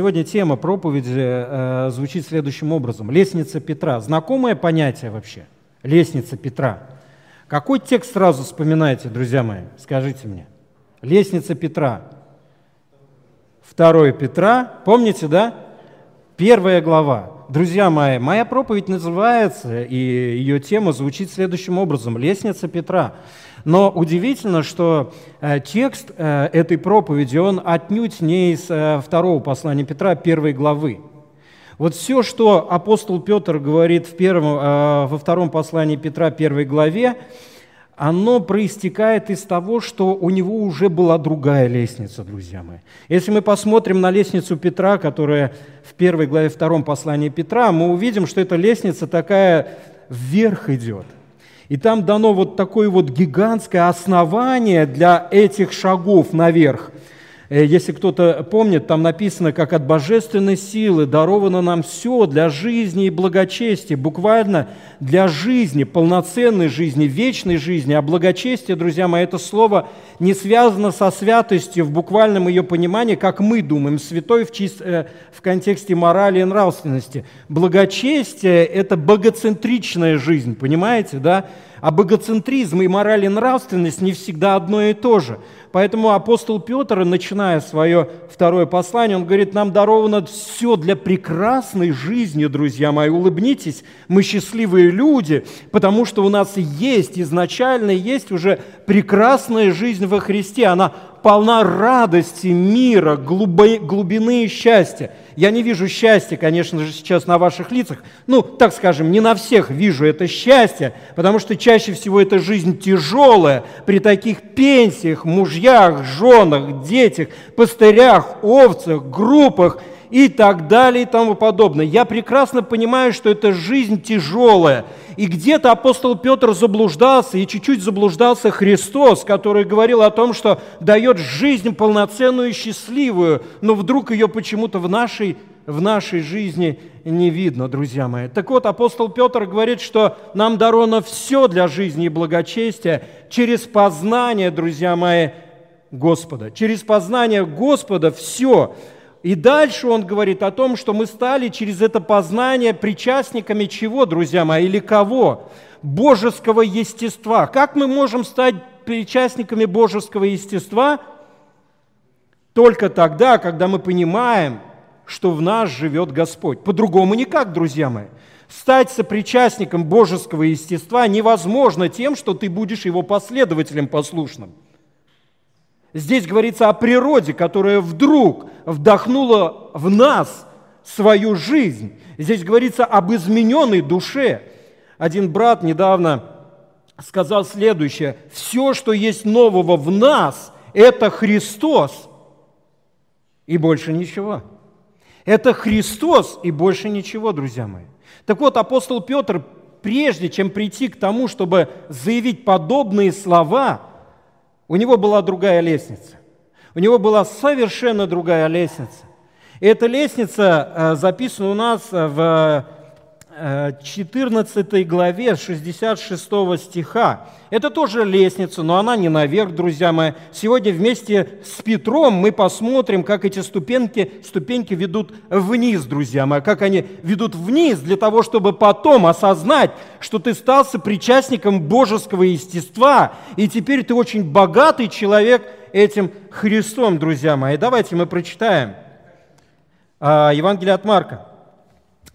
сегодня тема проповеди э, звучит следующим образом. Лестница Петра. Знакомое понятие вообще? Лестница Петра. Какой текст сразу вспоминаете, друзья мои? Скажите мне. Лестница Петра. Второе Петра. Помните, да? Первая глава. Друзья мои, моя проповедь называется, и ее тема звучит следующим образом. Лестница Петра. Но удивительно, что э, текст э, этой проповеди, он отнюдь не из э, второго послания Петра, первой главы. Вот все, что апостол Петр говорит в первом, во втором послании Петра, первой главе, оно проистекает из того, что у него уже была другая лестница, друзья мои. Если мы посмотрим на лестницу Петра, которая в первой главе втором послании Петра, мы увидим, что эта лестница такая вверх идет – и там дано вот такое вот гигантское основание для этих шагов наверх. Э, если кто-то помнит, там написано, как от божественной силы даровано нам все для жизни и благочестия, буквально для жизни, полноценной жизни, вечной жизни. А благочестие, друзья мои, это слово не связано со святостью в буквальном ее понимании, как мы думаем, святой в, чист... Э, в контексте морали и нравственности. Благочестие – это богоцентричная жизнь, понимаете, да? А богоцентризм и мораль и нравственность не всегда одно и то же – Поэтому апостол Петр, начиная свое второе послание, он говорит, нам даровано все для прекрасной жизни, друзья мои. Улыбнитесь, мы счастливые люди, потому что у нас есть, изначально есть уже прекрасная жизнь во Христе. Она полна радости, мира, глубины и счастья. Я не вижу счастья, конечно же, сейчас на ваших лицах. Ну, так скажем, не на всех вижу это счастье, потому что чаще всего эта жизнь тяжелая при таких пенсиях, мужьях, женах, детях, пастырях, овцах, группах и так далее и тому подобное. Я прекрасно понимаю, что эта жизнь тяжелая. И где-то апостол Петр заблуждался, и чуть-чуть заблуждался Христос, который говорил о том, что дает жизнь полноценную и счастливую, но вдруг ее почему-то в нашей, в нашей жизни не видно, друзья мои. Так вот, апостол Петр говорит, что нам даровано все для жизни и благочестия через познание, друзья мои, Господа. Через познание Господа все – и дальше он говорит о том, что мы стали через это познание причастниками чего, друзья мои, или кого? Божеского естества. Как мы можем стать причастниками божеского естества? Только тогда, когда мы понимаем, что в нас живет Господь. По-другому никак, друзья мои. Стать сопричастником божеского естества невозможно тем, что ты будешь его последователем послушным – Здесь говорится о природе, которая вдруг вдохнула в нас свою жизнь. Здесь говорится об измененной душе. Один брат недавно сказал следующее. Все, что есть нового в нас, это Христос и больше ничего. Это Христос и больше ничего, друзья мои. Так вот, апостол Петр, прежде чем прийти к тому, чтобы заявить подобные слова – у него была другая лестница. У него была совершенно другая лестница. И эта лестница э, записана у нас в 14 главе 66 стиха. Это тоже лестница, но она не наверх, друзья мои. Сегодня вместе с Петром мы посмотрим, как эти ступеньки, ступеньки ведут вниз, друзья мои, как они ведут вниз для того, чтобы потом осознать, что ты стал причастником божеского естества, и теперь ты очень богатый человек этим Христом, друзья мои. Давайте мы прочитаем а, Евангелие от Марка.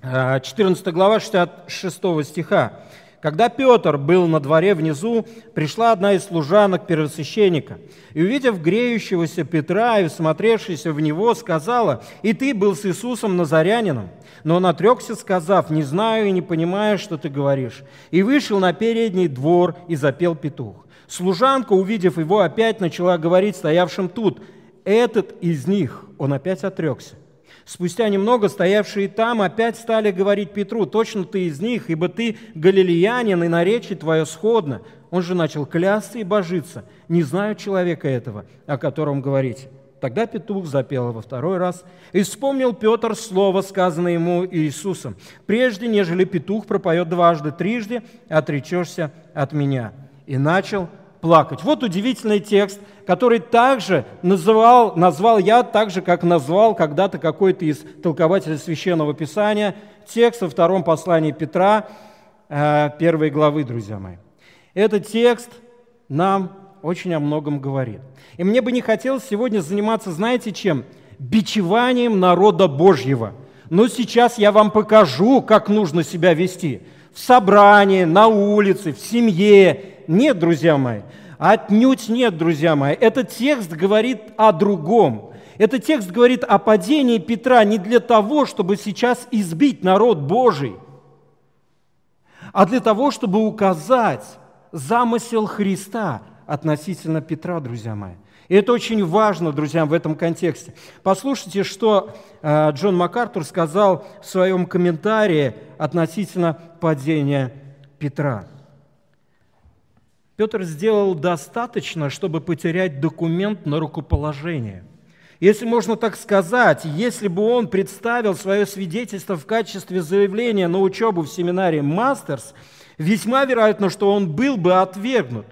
14 глава 66 стиха. Когда Петр был на дворе внизу, пришла одна из служанок первосвященника, и, увидев греющегося Петра и всмотревшись в него, сказала, «И ты был с Иисусом Назарянином». Но он отрекся, сказав, «Не знаю и не понимаю, что ты говоришь». И вышел на передний двор и запел петух. Служанка, увидев его, опять начала говорить стоявшим тут, «Этот из них». Он опять отрекся. Спустя немного стоявшие там опять стали говорить Петру, точно ты из них, ибо ты галилеянин, и наречие твое сходно. Он же начал клясться и божиться. Не знаю человека этого, о котором говорите. Тогда петух запел во второй раз, и вспомнил Петр слово, сказанное ему Иисусом. «Прежде, нежели петух пропоет дважды, трижды, отречешься от меня». И начал плакать. Вот удивительный текст, который также называл, назвал я так же, как назвал когда-то какой-то из толкователей Священного Писания, текст во втором послании Петра, э, первой главы, друзья мои. Этот текст нам очень о многом говорит. И мне бы не хотелось сегодня заниматься, знаете чем? Бичеванием народа Божьего. Но сейчас я вам покажу, как нужно себя вести. В собрании, на улице, в семье. Нет, друзья мои, отнюдь нет, друзья мои. Этот текст говорит о другом. Этот текст говорит о падении Петра не для того, чтобы сейчас избить народ Божий, а для того, чтобы указать замысел Христа относительно Петра, друзья мои. И это очень важно, друзья, в этом контексте. Послушайте, что э, Джон МакАртур сказал в своем комментарии относительно падения Петра. Петр сделал достаточно, чтобы потерять документ на рукоположение. Если можно так сказать, если бы он представил свое свидетельство в качестве заявления на учебу в семинаре «Мастерс», весьма вероятно, что он был бы отвергнут.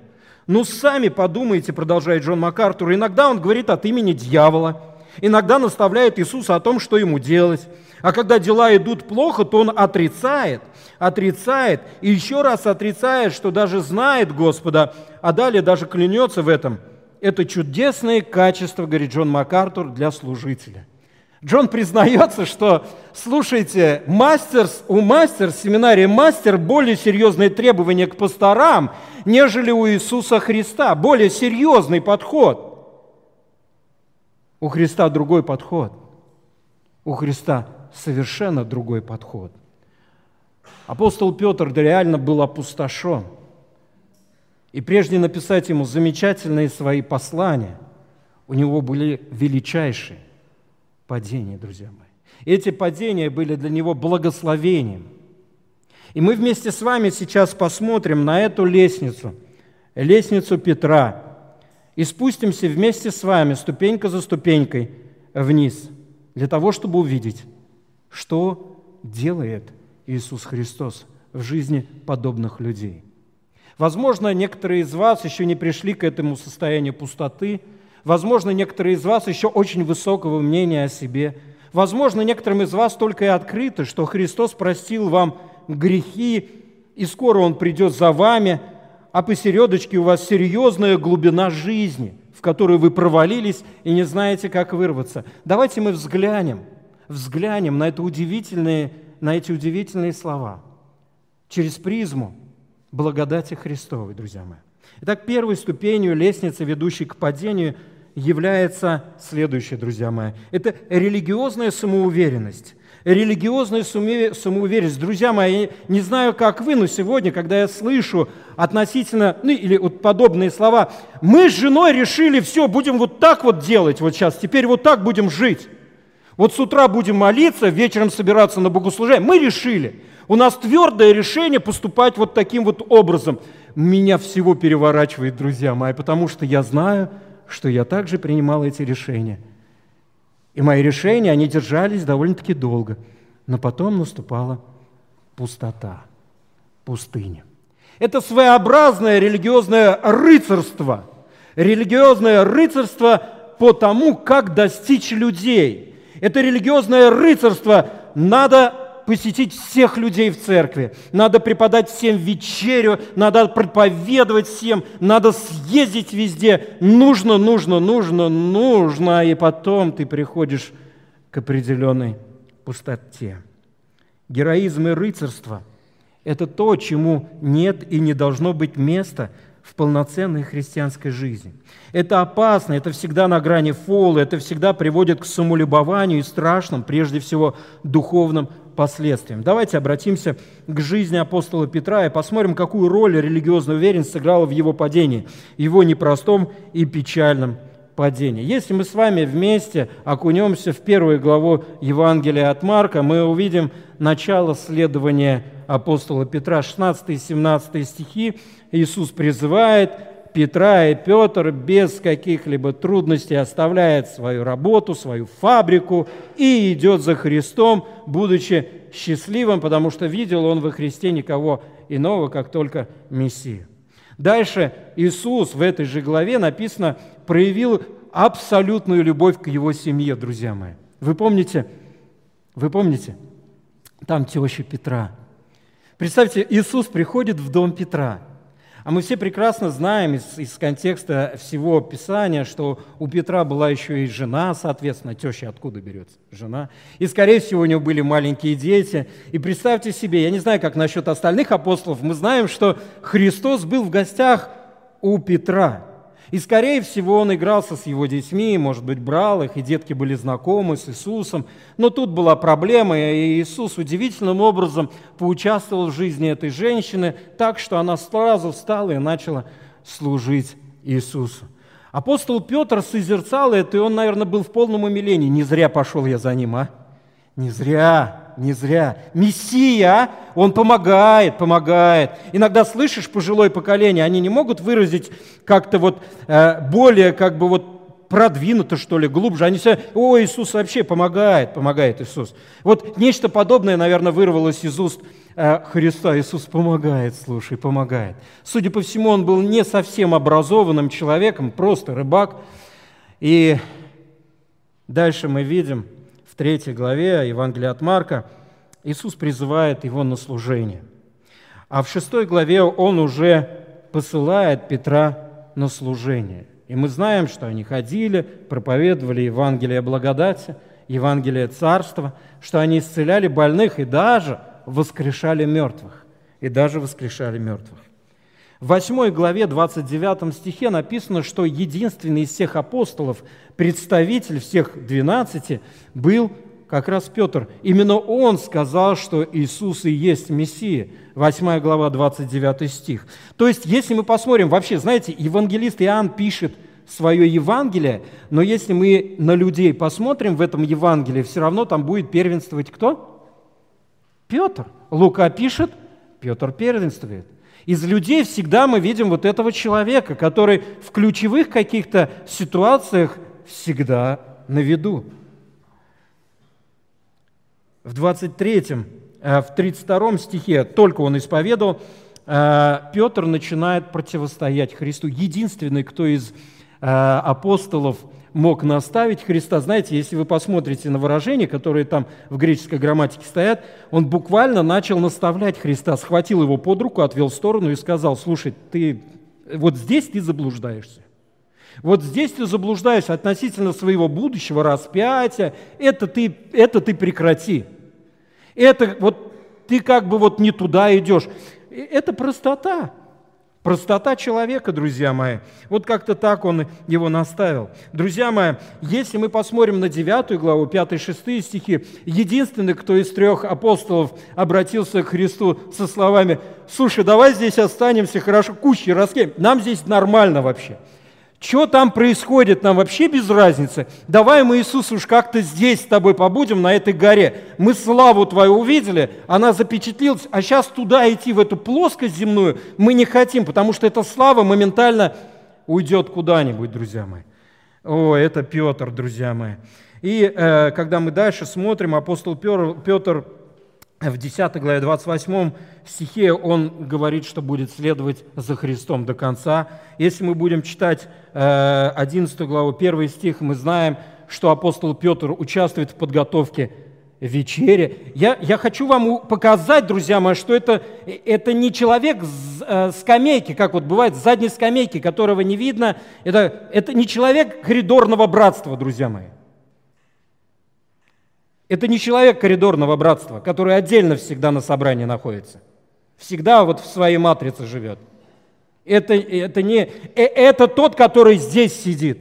Ну, сами подумайте, продолжает Джон МакАртур, иногда он говорит от имени дьявола, иногда наставляет Иисуса о том, что ему делать. А когда дела идут плохо, то он отрицает, отрицает и еще раз отрицает, что даже знает Господа, а далее даже клянется в этом. Это чудесные качества, говорит Джон МакАртур, для служителя. Джон признается, что, слушайте, мастерс, у мастер, семинарии мастер более серьезные требования к пасторам, нежели у Иисуса Христа, более серьезный подход. У Христа другой подход. У Христа совершенно другой подход. Апостол Петр реально был опустошен. И прежде написать ему замечательные свои послания, у него были величайшие – падения, друзья мои. Эти падения были для него благословением. И мы вместе с вами сейчас посмотрим на эту лестницу, лестницу Петра, и спустимся вместе с вами ступенька за ступенькой вниз, для того, чтобы увидеть, что делает Иисус Христос в жизни подобных людей. Возможно, некоторые из вас еще не пришли к этому состоянию пустоты – Возможно, некоторые из вас еще очень высокого мнения о себе. Возможно, некоторым из вас только и открыто, что Христос простил вам грехи, и скоро Он придет за вами, а посередочке у вас серьезная глубина жизни, в которую вы провалились и не знаете, как вырваться. Давайте мы взглянем, взглянем на, это удивительные, на эти удивительные слова через призму благодати Христовой, друзья мои. Итак, первой ступенью лестницы, ведущей к падению – является следующее, друзья мои. Это религиозная самоуверенность. Религиозная самоуверенность. Друзья мои, я не знаю, как вы, но сегодня, когда я слышу относительно, ну или вот подобные слова, мы с женой решили, все, будем вот так вот делать вот сейчас, теперь вот так будем жить. Вот с утра будем молиться, вечером собираться на богослужение. Мы решили. У нас твердое решение поступать вот таким вот образом. Меня всего переворачивает, друзья мои, потому что я знаю, что я также принимал эти решения. И мои решения, они держались довольно-таки долго, но потом наступала пустота, пустыня. Это своеобразное религиозное рыцарство. Религиозное рыцарство по тому, как достичь людей. Это религиозное рыцарство. Надо посетить всех людей в церкви, надо преподать всем вечерю, надо проповедовать всем, надо съездить везде. Нужно, нужно, нужно, нужно, и потом ты приходишь к определенной пустоте. Героизм и рыцарство – это то, чему нет и не должно быть места в полноценной христианской жизни. Это опасно, это всегда на грани фола, это всегда приводит к самолюбованию и страшным, прежде всего, духовным последствиям. Давайте обратимся к жизни апостола Петра и посмотрим, какую роль религиозная уверенность сыграла в его падении, его непростом и печальном падении. Если мы с вами вместе окунемся в первую главу Евангелия от Марка, мы увидим начало следования апостола Петра, 16 и 17 стихи. Иисус призывает Петра и Петр без каких-либо трудностей оставляет свою работу, свою фабрику и идет за Христом, будучи счастливым, потому что видел он во Христе никого иного, как только Мессию. Дальше Иисус в этой же главе написано, проявил абсолютную любовь к его семье, друзья мои. Вы помните, вы помните, там теща Петра. Представьте, Иисус приходит в дом Петра – а мы все прекрасно знаем из, из контекста всего Писания, что у Петра была еще и жена, соответственно, теща откуда берется? Жена. И, скорее всего, у него были маленькие дети. И представьте себе, я не знаю, как насчет остальных апостолов, мы знаем, что Христос был в гостях у Петра. И, скорее всего, он игрался с его детьми, может быть, брал их, и детки были знакомы с Иисусом. Но тут была проблема, и Иисус удивительным образом поучаствовал в жизни этой женщины так, что она сразу встала и начала служить Иисусу. Апостол Петр созерцал это, и он, наверное, был в полном умилении. Не зря пошел я за ним, а? Не зря не зря. Мессия, он помогает, помогает. Иногда слышишь пожилое поколение, они не могут выразить как-то вот э, более как бы вот продвинуто, что ли, глубже. Они все, о, Иисус вообще помогает, помогает Иисус. Вот нечто подобное, наверное, вырвалось из уст э, Христа. Иисус помогает, слушай, помогает. Судя по всему, он был не совсем образованным человеком, просто рыбак. И дальше мы видим – в третьей главе Евангелия от Марка Иисус призывает его на служение. А в шестой главе он уже посылает Петра на служение. И мы знаем, что они ходили, проповедовали Евангелие благодати, Евангелие царства, что они исцеляли больных и даже воскрешали мертвых. И даже воскрешали мертвых. В 8 главе 29 стихе написано, что единственный из всех апостолов, представитель всех 12, был как раз Петр. Именно он сказал, что Иисус и есть Мессия. 8 глава, 29 стих. То есть, если мы посмотрим, вообще, знаете, евангелист Иоанн пишет свое Евангелие, но если мы на людей посмотрим в этом Евангелии, все равно там будет первенствовать кто? Петр. Лука пишет, Петр первенствует. Из людей всегда мы видим вот этого человека, который в ключевых каких-то ситуациях всегда на виду. В 23, э, в 32 стихе, только он исповедовал, э, Петр начинает противостоять Христу. Единственный, кто из э, апостолов – мог наставить Христа. Знаете, если вы посмотрите на выражения, которые там в греческой грамматике стоят, он буквально начал наставлять Христа, схватил его под руку, отвел в сторону и сказал, слушай, ты вот здесь ты заблуждаешься. Вот здесь ты заблуждаешься относительно своего будущего распятия. Это ты, это ты прекрати. Это вот ты как бы вот не туда идешь. Это простота. Простота человека, друзья мои. Вот как-то так он его наставил. Друзья мои, если мы посмотрим на 9 главу, 5-6 стихи, единственный, кто из трех апостолов обратился к Христу со словами, «Слушай, давай здесь останемся, хорошо, кущи раскинем, нам здесь нормально вообще». Что там происходит, нам вообще без разницы. Давай мы, Иисус, уж как-то здесь с тобой побудем, на этой горе. Мы славу твою увидели, она запечатлилась, а сейчас туда идти, в эту плоскость земную, мы не хотим, потому что эта слава моментально уйдет куда-нибудь, друзья мои. О, это Петр, друзья мои. И э, когда мы дальше смотрим, апостол Петр, Петр в 10 главе 28 стихе он говорит, что будет следовать за Христом до конца. Если мы будем читать 11 э, главу, 1 стих, мы знаем, что апостол Петр участвует в подготовке вечере. Я, я хочу вам показать, друзья мои, что это, это не человек с э, скамейки, как вот бывает, с задней скамейки, которого не видно. Это, это не человек коридорного братства, друзья мои. Это не человек коридорного братства, который отдельно всегда на собрании находится. Всегда вот в своей матрице живет. Это, это, не, э, это тот, который здесь сидит.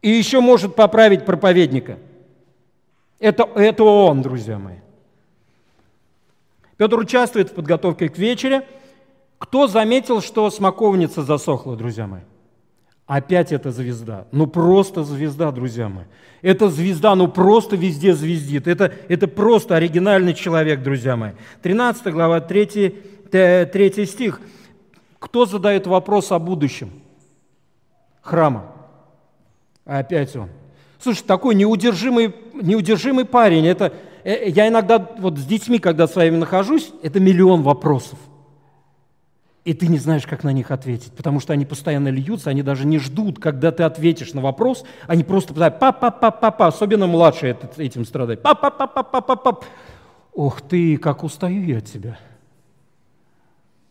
И еще может поправить проповедника. Это, это он, друзья мои. Петр участвует в подготовке к вечере. Кто заметил, что смоковница засохла, друзья мои? Опять эта звезда. Ну просто звезда, друзья мои. Эта звезда, ну просто везде звездит. Это, это просто оригинальный человек, друзья мои. 13 глава, 3, 3 стих. Кто задает вопрос о будущем? Храма. Опять он. Слушай, такой неудержимый, неудержимый парень. Это, э, я иногда вот с детьми, когда своими нахожусь, это миллион вопросов. И ты не знаешь, как на них ответить, потому что они постоянно льются, они даже не ждут, когда ты ответишь на вопрос, они просто пытаются па-па-па-па-па, особенно младшие этим страдают, па-па-па-па-па-па. Ох ты, как устаю я от тебя.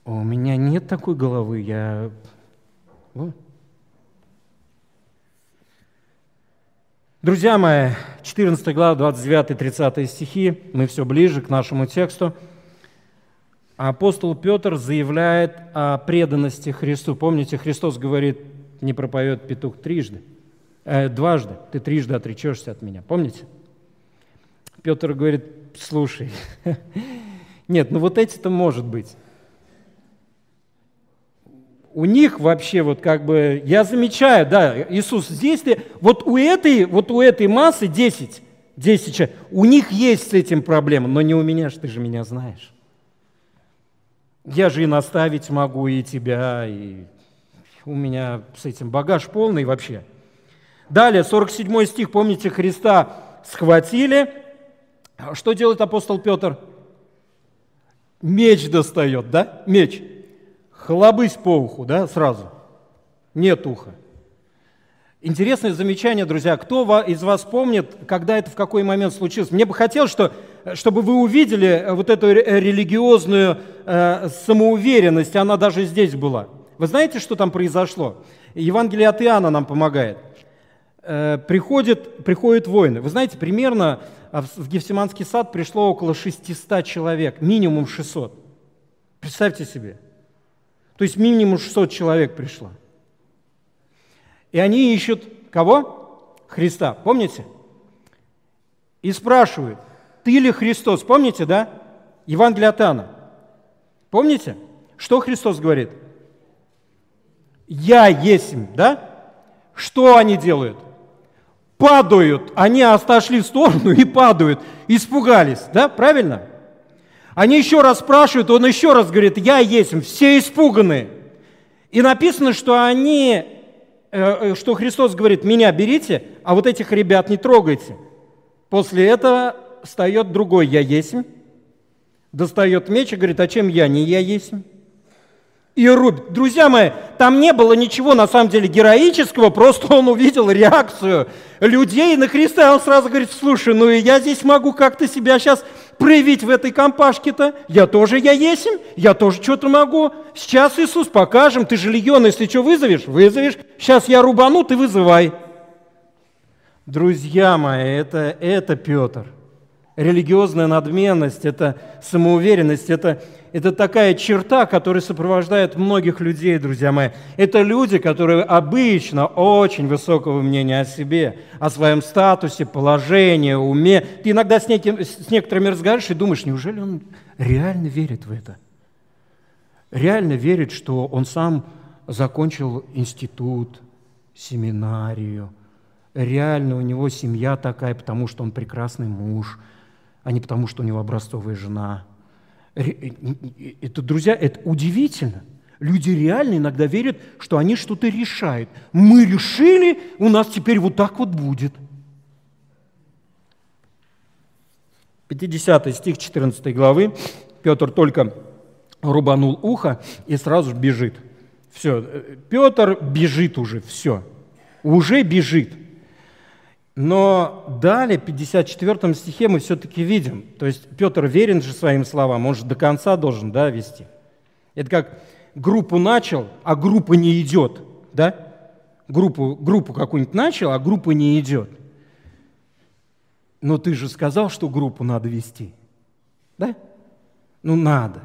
У меня нет такой головы, я... Вот. Друзья мои, 14 глава, 29-30 стихи, мы все ближе к нашему тексту. Апостол Петр заявляет о преданности Христу. Помните, Христос говорит, не пропоет петух трижды, э, дважды, ты трижды отречешься от меня. Помните? Петр говорит, слушай, нет, ну вот эти-то может быть у них вообще вот как бы, я замечаю, да, Иисус здесь, вот у этой, вот у этой массы 10, 10 человек, у них есть с этим проблема, но не у меня же, ты же меня знаешь. Я же и наставить могу и тебя, и у меня с этим багаж полный вообще. Далее, 47 стих, помните, Христа схватили. Что делает апостол Петр? Меч достает, да? Меч хлобысь по уху, да, сразу. Нет уха. Интересное замечание, друзья. Кто из вас помнит, когда это в какой момент случилось? Мне бы хотелось, что, чтобы вы увидели э, вот эту религиозную э, самоуверенность, она даже здесь была. Вы знаете, что там произошло? Евангелие от Иоанна нам помогает. Э, приходит, приходят воины. Вы знаете, примерно э, в Гефсиманский сад пришло около 600 человек, минимум 600. Представьте себе – то есть минимум 600 человек пришло. И они ищут кого? Христа. Помните? И спрашивают, ты ли Христос? Помните, да? Евангелие от Иоанна. Помните? Что Христос говорит? Я есть, да? Что они делают? Падают. Они отошли в сторону и падают. Испугались, да? Правильно? Они еще раз спрашивают, он еще раз говорит, я есть, все испуганы. И написано, что они, э, э, что Христос говорит, меня берите, а вот этих ребят не трогайте. После этого встает другой «я есть», достает меч и говорит, а чем я не «я есть»? и рубит. Друзья мои, там не было ничего на самом деле героического, просто он увидел реакцию людей на Христа, и он сразу говорит, слушай, ну и я здесь могу как-то себя сейчас проявить в этой компашке-то. Я тоже я есим, я тоже что-то могу. Сейчас, Иисус, покажем, ты же легион, если что вызовешь, вызовешь. Сейчас я рубану, ты вызывай. Друзья мои, это, это Петр. Религиозная надменность, это самоуверенность, это это такая черта, которая сопровождает многих людей, друзья мои. Это люди, которые обычно очень высокого мнения о себе, о своем статусе, положении, уме. Ты иногда с, неким, с некоторыми разговариваешь и думаешь, неужели он реально верит в это? Реально верит, что он сам закончил институт, семинарию. Реально у него семья такая, потому что он прекрасный муж, а не потому, что у него образцовая жена – это, друзья, это удивительно. Люди реально иногда верят, что они что-то решают. Мы решили, у нас теперь вот так вот будет. 50 стих 14 главы. Петр только рубанул ухо и сразу бежит. Все, Петр бежит уже, все. Уже бежит. Но далее, в 54 стихе мы все-таки видим, то есть Петр верен же своим словам, он же до конца должен да, вести. Это как группу начал, а группа не идет. Да? Группу, группу какую-нибудь начал, а группа не идет. Но ты же сказал, что группу надо вести. Да? Ну надо.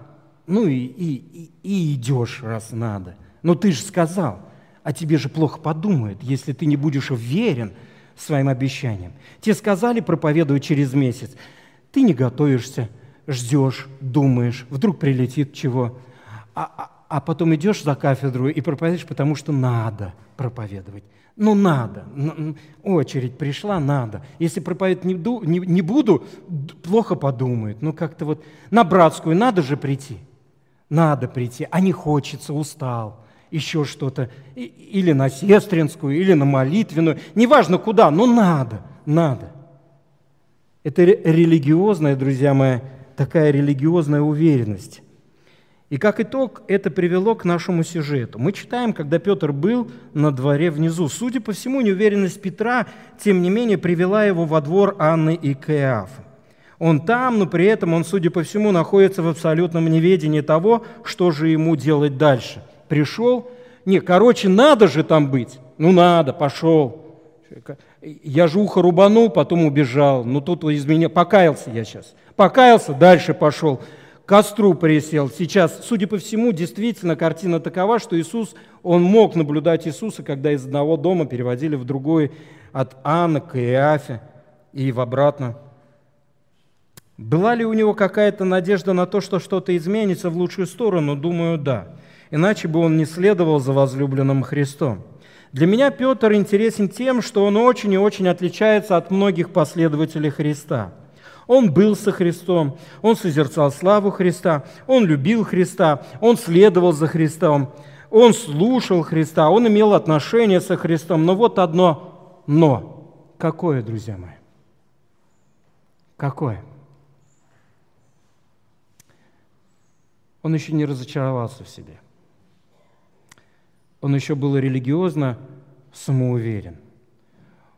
Ну и, и, и, идешь, раз надо. Но ты же сказал, а тебе же плохо подумают, если ты не будешь верен – своим обещаниям. Те сказали, проповедую через месяц. Ты не готовишься, ждешь, думаешь, вдруг прилетит чего. А, а, а потом идешь за кафедру и проповедуешь, потому что надо проповедовать. Ну, надо. Очередь пришла, надо. Если проповедовать не, не, не буду, плохо подумают. Ну, как-то вот на братскую надо же прийти. Надо прийти, а не хочется, устал еще что-то, или на сестринскую, или на молитвенную, неважно куда, но надо, надо. Это религиозная, друзья мои, такая религиозная уверенность. И как итог, это привело к нашему сюжету. Мы читаем, когда Петр был на дворе внизу. Судя по всему, неуверенность Петра, тем не менее, привела его во двор Анны и Каиафа. Он там, но при этом он, судя по всему, находится в абсолютном неведении того, что же ему делать дальше. Пришел, не, короче, надо же там быть. Ну надо, пошел. Я же ухо рубанул, потом убежал. Ну тут из меня, покаялся я сейчас. Покаялся, дальше пошел костру присел. Сейчас, судя по всему, действительно картина такова, что Иисус, он мог наблюдать Иисуса, когда из одного дома переводили в другой, от Анны к Иафе и в обратно. Была ли у него какая-то надежда на то, что что-то изменится в лучшую сторону? Думаю, да. Иначе бы он не следовал за возлюбленным Христом. Для меня Петр интересен тем, что он очень и очень отличается от многих последователей Христа – он был со Христом, он созерцал славу Христа, он любил Христа, он следовал за Христом, он слушал Христа, он имел отношения со Христом. Но вот одно «но». Какое, друзья мои? Какое? Он еще не разочаровался в себе. Он еще был религиозно самоуверен.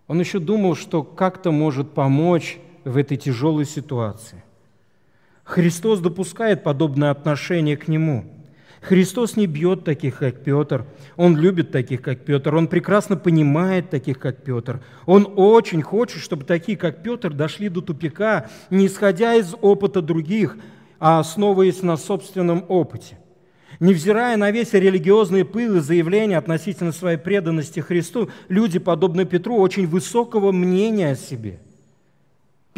Он еще думал, что как-то может помочь в этой тяжелой ситуации. Христос допускает подобное отношение к Нему. Христос не бьет таких, как Петр. Он любит таких, как Петр. Он прекрасно понимает таких, как Петр. Он очень хочет, чтобы такие, как Петр, дошли до тупика, не исходя из опыта других, а основываясь на собственном опыте. Невзирая на весь религиозный пыл и заявления относительно своей преданности Христу, люди, подобно Петру, очень высокого мнения о себе –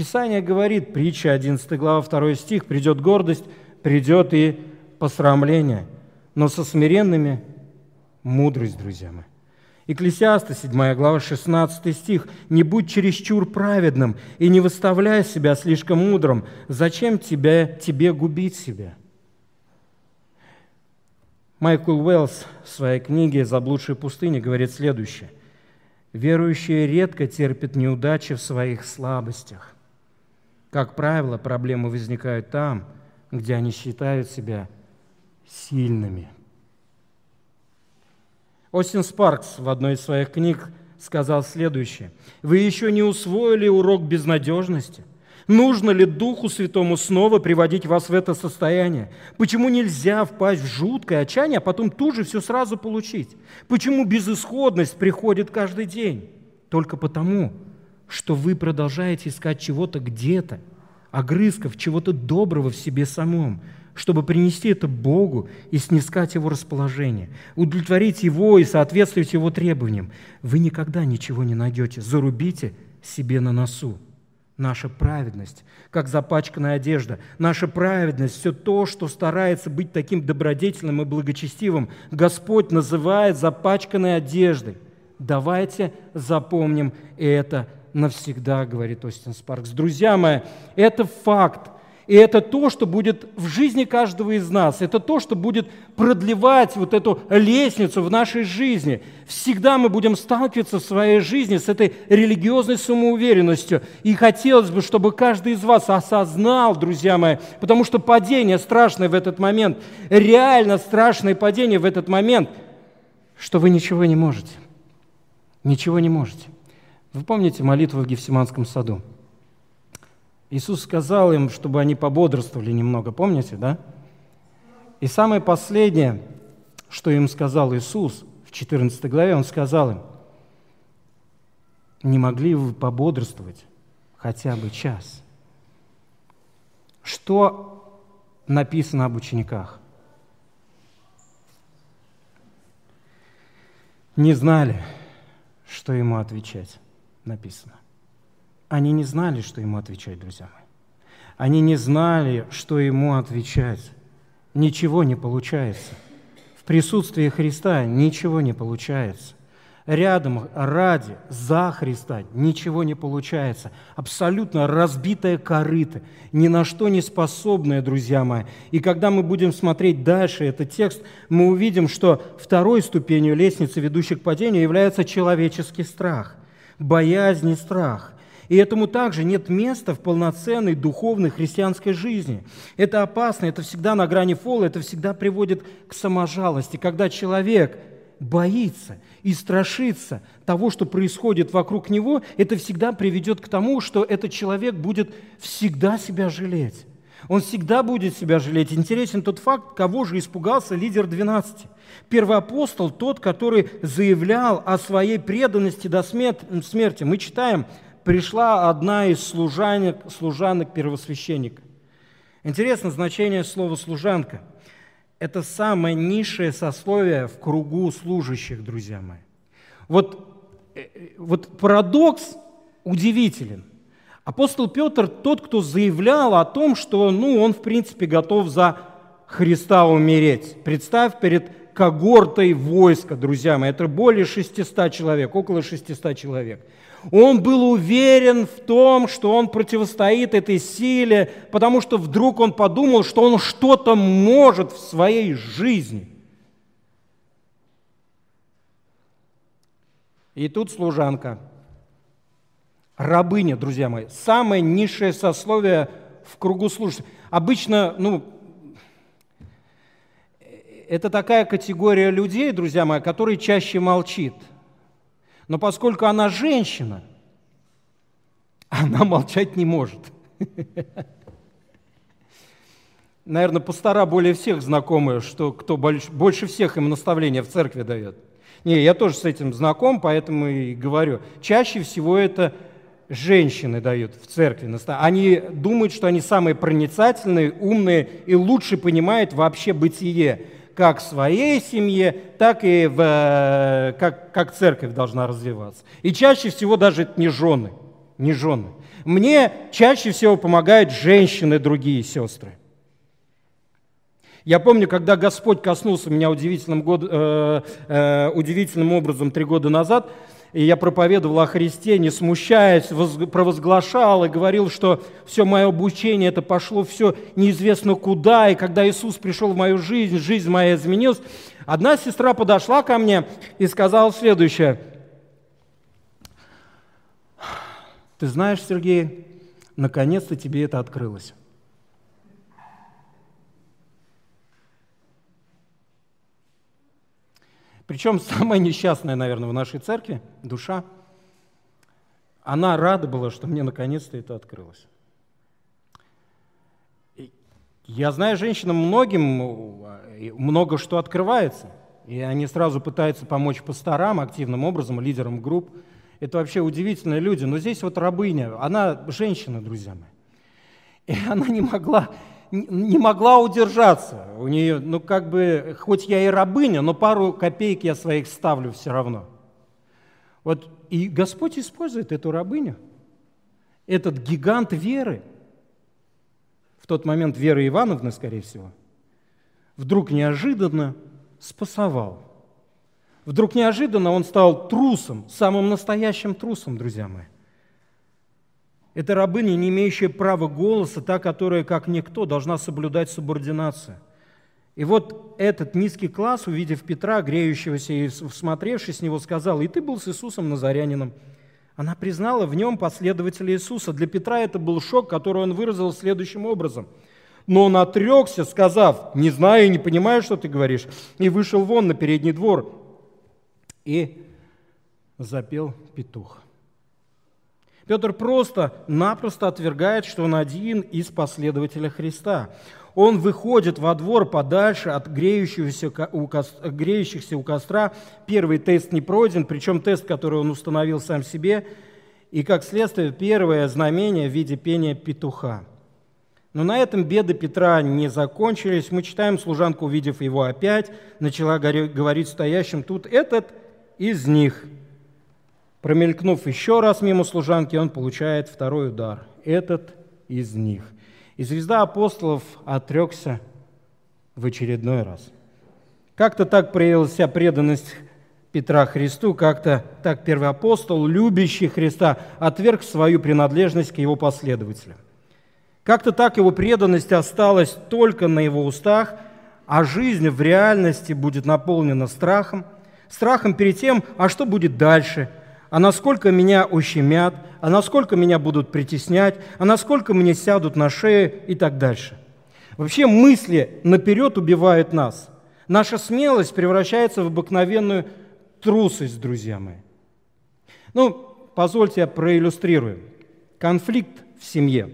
Писание говорит, притча 11 глава 2 стих, придет гордость, придет и посрамление, но со смиренными мудрость, друзья мои. Экклесиаста, 7 глава, 16 стих. «Не будь чересчур праведным и не выставляй себя слишком мудрым. Зачем тебе, тебе губить себя?» Майкл Уэллс в своей книге «Заблудшая пустыня» говорит следующее. «Верующие редко терпят неудачи в своих слабостях. Как правило, проблемы возникают там, где они считают себя сильными. Остин Спаркс в одной из своих книг сказал следующее. «Вы еще не усвоили урок безнадежности? Нужно ли Духу Святому снова приводить вас в это состояние? Почему нельзя впасть в жуткое отчаяние, а потом тут же все сразу получить? Почему безысходность приходит каждый день? Только потому, что вы продолжаете искать чего-то где-то, огрызков, чего-то доброго в себе самом, чтобы принести это Богу и снискать Его расположение, удовлетворить Его и соответствовать Его требованиям. Вы никогда ничего не найдете. Зарубите себе на носу. Наша праведность, как запачканная одежда, наша праведность, все то, что старается быть таким добродетельным и благочестивым, Господь называет запачканной одеждой. Давайте запомним это навсегда, говорит Остин Спаркс. Друзья мои, это факт. И это то, что будет в жизни каждого из нас. Это то, что будет продлевать вот эту лестницу в нашей жизни. Всегда мы будем сталкиваться в своей жизни с этой религиозной самоуверенностью. И хотелось бы, чтобы каждый из вас осознал, друзья мои, потому что падение страшное в этот момент, реально страшное падение в этот момент, что вы ничего не можете. Ничего не можете. Вы помните молитву в Гефсиманском саду? Иисус сказал им, чтобы они пободрствовали немного, помните, да? И самое последнее, что им сказал Иисус в 14 главе, Он сказал им, не могли вы пободрствовать хотя бы час. Что написано об учениках? Не знали, что ему отвечать написано. Они не знали, что ему отвечать, друзья мои. Они не знали, что ему отвечать. Ничего не получается. В присутствии Христа ничего не получается рядом, ради, за Христа ничего не получается. Абсолютно разбитая корыто, ни на что не способная, друзья мои. И когда мы будем смотреть дальше этот текст, мы увидим, что второй ступенью лестницы, ведущей к падению, является человеческий страх, боязнь и страх. И этому также нет места в полноценной духовной христианской жизни. Это опасно, это всегда на грани фола, это всегда приводит к саможалости, когда человек боится и страшится того, что происходит вокруг него, это всегда приведет к тому, что этот человек будет всегда себя жалеть. Он всегда будет себя жалеть. Интересен тот факт, кого же испугался лидер 12. Первый апостол, тот, который заявлял о своей преданности до смерти. Мы читаем, пришла одна из служанок, служанок первосвященника. Интересно значение слова «служанка». Это самое низшее сословие в кругу служащих, друзья мои. Вот, э, э, вот парадокс удивителен. Апостол Петр тот, кто заявлял о том, что ну, он, в принципе, готов за Христа умереть. Представь перед когортой войска, друзья мои, это более 600 человек, около 600 человек. Он был уверен в том, что он противостоит этой силе, потому что вдруг он подумал, что он что-то может в своей жизни. И тут служанка, рабыня, друзья мои, самое низшее сословие в кругу служащих. Обычно, ну, это такая категория людей, друзья мои, которые чаще молчит. Но поскольку она женщина, она молчать не может. Наверное, пастора более всех знакомы, что кто больше всех им наставления в церкви дает. Не, я тоже с этим знаком, поэтому и говорю. Чаще всего это женщины дают в церкви. Они думают, что они самые проницательные, умные и лучше понимают вообще бытие как в своей семье, так и в, э, как, как церковь должна развиваться. И чаще всего даже это не жены, не жены. Мне чаще всего помогают женщины, другие сестры. Я помню, когда Господь коснулся меня удивительным, год, э, э, удивительным образом три года назад, и я проповедовал о Христе, не смущаясь, провозглашал и говорил, что все мое обучение, это пошло все неизвестно куда, и когда Иисус пришел в мою жизнь, жизнь моя изменилась. Одна сестра подошла ко мне и сказала следующее. Ты знаешь, Сергей, наконец-то тебе это открылось. Причем самая несчастная, наверное, в нашей церкви, душа, она рада была, что мне наконец-то это открылось. Я знаю женщинам многим, много что открывается, и они сразу пытаются помочь пасторам активным образом, лидерам групп. Это вообще удивительные люди. Но здесь вот рабыня, она женщина, друзья мои. И она не могла не могла удержаться. У нее, ну как бы, хоть я и рабыня, но пару копеек я своих ставлю все равно. Вот и Господь использует эту рабыню, этот гигант веры, в тот момент Вера Ивановна, скорее всего, вдруг неожиданно спасовал. Вдруг неожиданно он стал трусом, самым настоящим трусом, друзья мои. Это рабыня, не имеющая права голоса, та, которая, как никто, должна соблюдать субординацию. И вот этот низкий класс, увидев Петра, греющегося и всмотревшись с него, сказал, «И ты был с Иисусом Назарянином». Она признала в нем последователя Иисуса. Для Петра это был шок, который он выразил следующим образом. Но он отрекся, сказав, «Не знаю и не понимаю, что ты говоришь», и вышел вон на передний двор и запел петух. Петр просто-напросто отвергает, что он один из последователей Христа. Он выходит во двор подальше от греющихся у, костра, греющихся у костра. Первый тест не пройден, причем тест, который он установил сам себе. И, как следствие, первое знамение в виде пения петуха. Но на этом беды Петра не закончились. Мы читаем, служанка, увидев его опять, начала говорить стоящим тут, «Этот из них». Промелькнув еще раз мимо служанки, он получает второй удар. Этот из них. И звезда апостолов отрекся в очередной раз. Как-то так проявилась вся преданность Петра Христу, как-то так первый апостол, любящий Христа, отверг свою принадлежность к его последователям. Как-то так его преданность осталась только на его устах, а жизнь в реальности будет наполнена страхом, страхом перед тем, а что будет дальше – а насколько меня ущемят, а насколько меня будут притеснять, а насколько мне сядут на шею и так дальше. Вообще мысли наперед убивают нас. Наша смелость превращается в обыкновенную трусость, друзья мои. Ну, позвольте я проиллюстрирую. Конфликт в семье.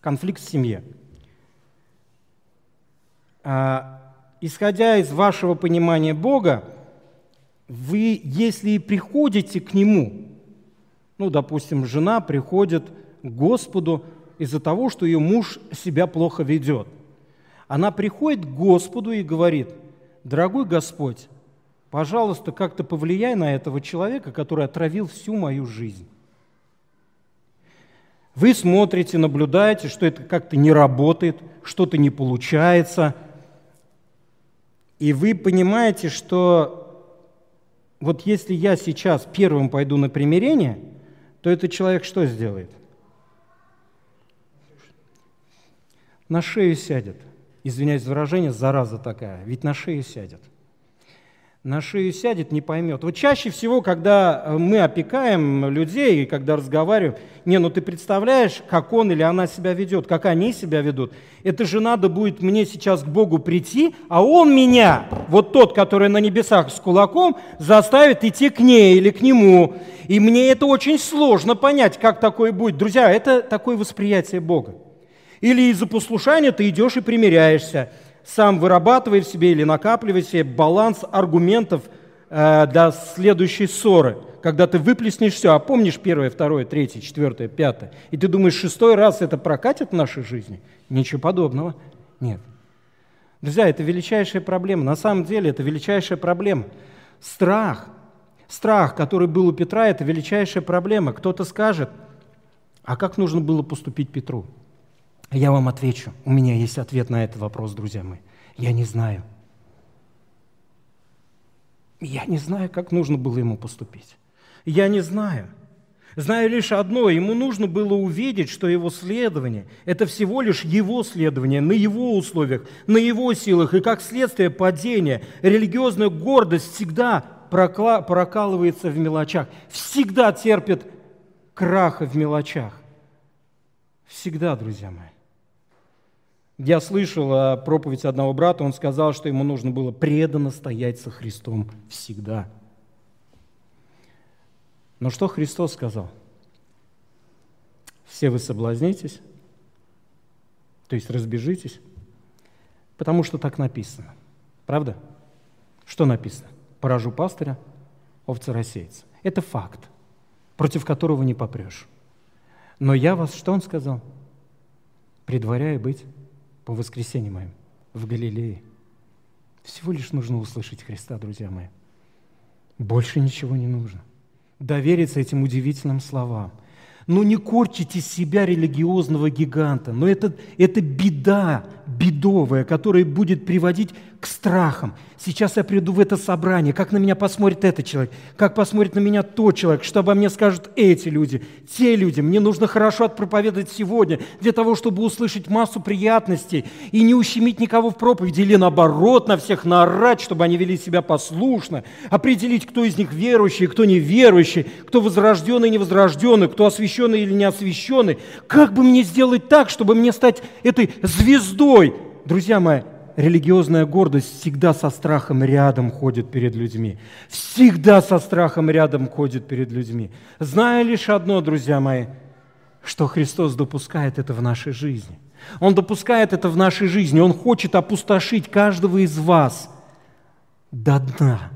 Конфликт в семье. А, исходя из вашего понимания Бога, вы, если и приходите к Нему, ну, допустим, жена приходит к Господу из-за того, что ее муж себя плохо ведет. Она приходит к Господу и говорит, дорогой Господь, пожалуйста, как-то повлияй на этого человека, который отравил всю мою жизнь. Вы смотрите, наблюдаете, что это как-то не работает, что-то не получается, и вы понимаете, что вот если я сейчас первым пойду на примирение, то этот человек что сделает? На шею сядет. Извиняюсь за выражение, зараза такая, ведь на шею сядет. На шею сядет, не поймет. Вот чаще всего, когда мы опекаем людей, и когда разговариваем, не, ну ты представляешь, как он или она себя ведет, как они себя ведут. Это же надо будет мне сейчас к Богу прийти, а он меня, вот тот, который на небесах с кулаком, заставит идти к ней или к нему. И мне это очень сложно понять, как такое будет. Друзья, это такое восприятие Бога. Или из-за послушания ты идешь и примиряешься, сам вырабатывая в себе или накапливая в себе баланс аргументов э, для следующей ссоры – когда ты выплеснешь все, а помнишь первое, второе, третье, четвертое, пятое, и ты думаешь, шестой раз это прокатит в нашей жизни? Ничего подобного. Нет. Друзья, это величайшая проблема. На самом деле это величайшая проблема. Страх. Страх, который был у Петра, это величайшая проблема. Кто-то скажет, а как нужно было поступить Петру? Я вам отвечу. У меня есть ответ на этот вопрос, друзья мои. Я не знаю. Я не знаю, как нужно было ему поступить. Я не знаю. Знаю лишь одно, ему нужно было увидеть, что его следование – это всего лишь его следование на его условиях, на его силах, и как следствие падения. Религиозная гордость всегда прокалывается в мелочах, всегда терпит краха в мелочах. Всегда, друзья мои. Я слышал проповедь одного брата, он сказал, что ему нужно было преданно стоять со Христом всегда – но что Христос сказал? Все вы соблазнитесь, то есть разбежитесь, потому что так написано. Правда? Что написано? Поражу пастыря, овцы рассеется. Это факт, против которого не попрешь. Но я вас, что он сказал? Предваряю быть по воскресенье моим в Галилее. Всего лишь нужно услышать Христа, друзья мои. Больше ничего не нужно довериться этим удивительным словам. Но не корчите себя религиозного гиганта. Но это, это беда бедовая, которая будет приводить к страхам. Сейчас я приду в это собрание, как на меня посмотрит этот человек, как посмотрит на меня тот человек, что обо мне скажут эти люди, те люди. Мне нужно хорошо отпроповедовать сегодня для того, чтобы услышать массу приятностей и не ущемить никого в проповеди, или наоборот на всех наорать, чтобы они вели себя послушно, определить, кто из них верующий, кто неверующий, кто возрожденный, невозрожденный, кто освященный или не освященный. Как бы мне сделать так, чтобы мне стать этой звездой? Друзья мои, религиозная гордость всегда со страхом рядом ходит перед людьми. Всегда со страхом рядом ходит перед людьми. Зная лишь одно, друзья мои, что Христос допускает это в нашей жизни. Он допускает это в нашей жизни. Он хочет опустошить каждого из вас до дна.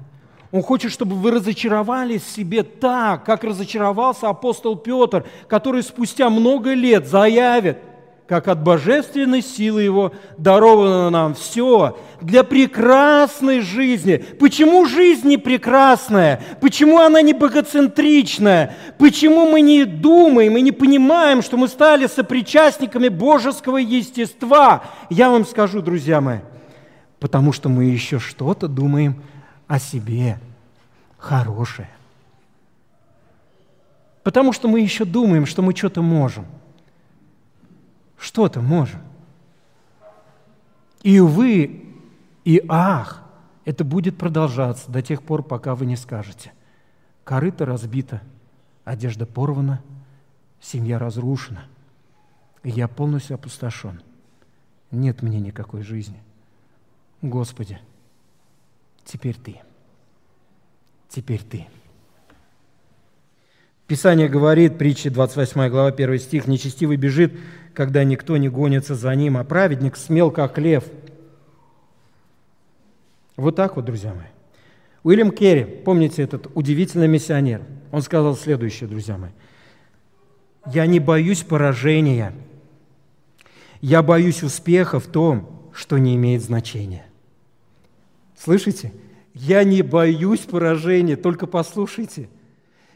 Он хочет, чтобы вы разочаровались в себе так, как разочаровался апостол Петр, который спустя много лет заявит – как от божественной силы Его даровано нам все для прекрасной жизни. Почему жизнь не прекрасная? Почему она не богоцентричная? Почему мы не думаем и не понимаем, что мы стали сопричастниками божеского естества? Я вам скажу, друзья мои, потому что мы еще что-то думаем о себе хорошее. Потому что мы еще думаем, что мы что-то можем – что-то можем. И увы, и ах, это будет продолжаться до тех пор, пока вы не скажете, Корыто разбито, одежда порвана, семья разрушена, я полностью опустошен. Нет мне никакой жизни. Господи, теперь Ты. Теперь Ты. Писание говорит, притча 28 глава, 1 стих, «Нечестивый бежит, когда никто не гонится за ним, а праведник смел, как лев». Вот так вот, друзья мои. Уильям Керри, помните этот удивительный миссионер, он сказал следующее, друзья мои. «Я не боюсь поражения, я боюсь успеха в том, что не имеет значения». Слышите? Я не боюсь поражения, только послушайте –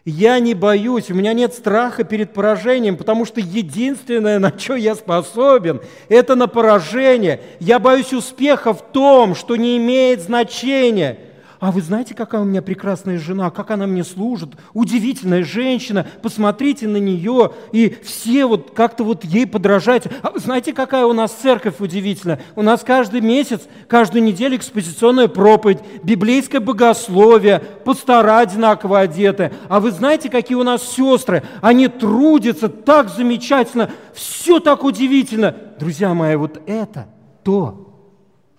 я не боюсь, у меня нет страха перед поражением, потому что единственное, на что я способен, это на поражение. Я боюсь успеха в том, что не имеет значения – а вы знаете, какая у меня прекрасная жена, как она мне служит, удивительная женщина, посмотрите на нее, и все вот как-то вот ей подражайте. А вы знаете, какая у нас церковь удивительная? У нас каждый месяц, каждую неделю экспозиционная проповедь, библейское богословие, пастора одинаково одеты. А вы знаете, какие у нас сестры? Они трудятся так замечательно, все так удивительно. Друзья мои, вот это то,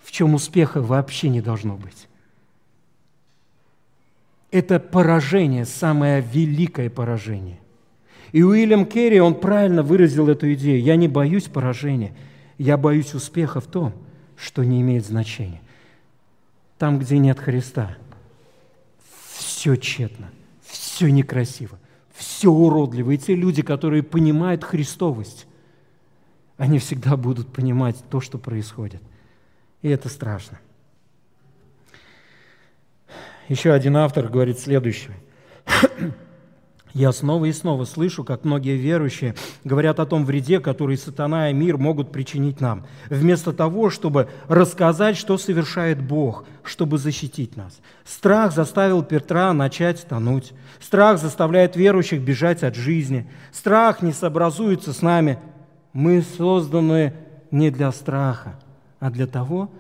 в чем успеха вообще не должно быть это поражение, самое великое поражение. И Уильям Керри, он правильно выразил эту идею. Я не боюсь поражения, я боюсь успеха в том, что не имеет значения. Там, где нет Христа, все тщетно, все некрасиво, все уродливо. И те люди, которые понимают Христовость, они всегда будут понимать то, что происходит. И это страшно. Еще один автор говорит следующее. Я снова и снова слышу, как многие верующие говорят о том вреде, который сатана и мир могут причинить нам, вместо того, чтобы рассказать, что совершает Бог, чтобы защитить нас. Страх заставил Петра начать тонуть. Страх заставляет верующих бежать от жизни. Страх не сообразуется с нами. Мы созданы не для страха, а для того,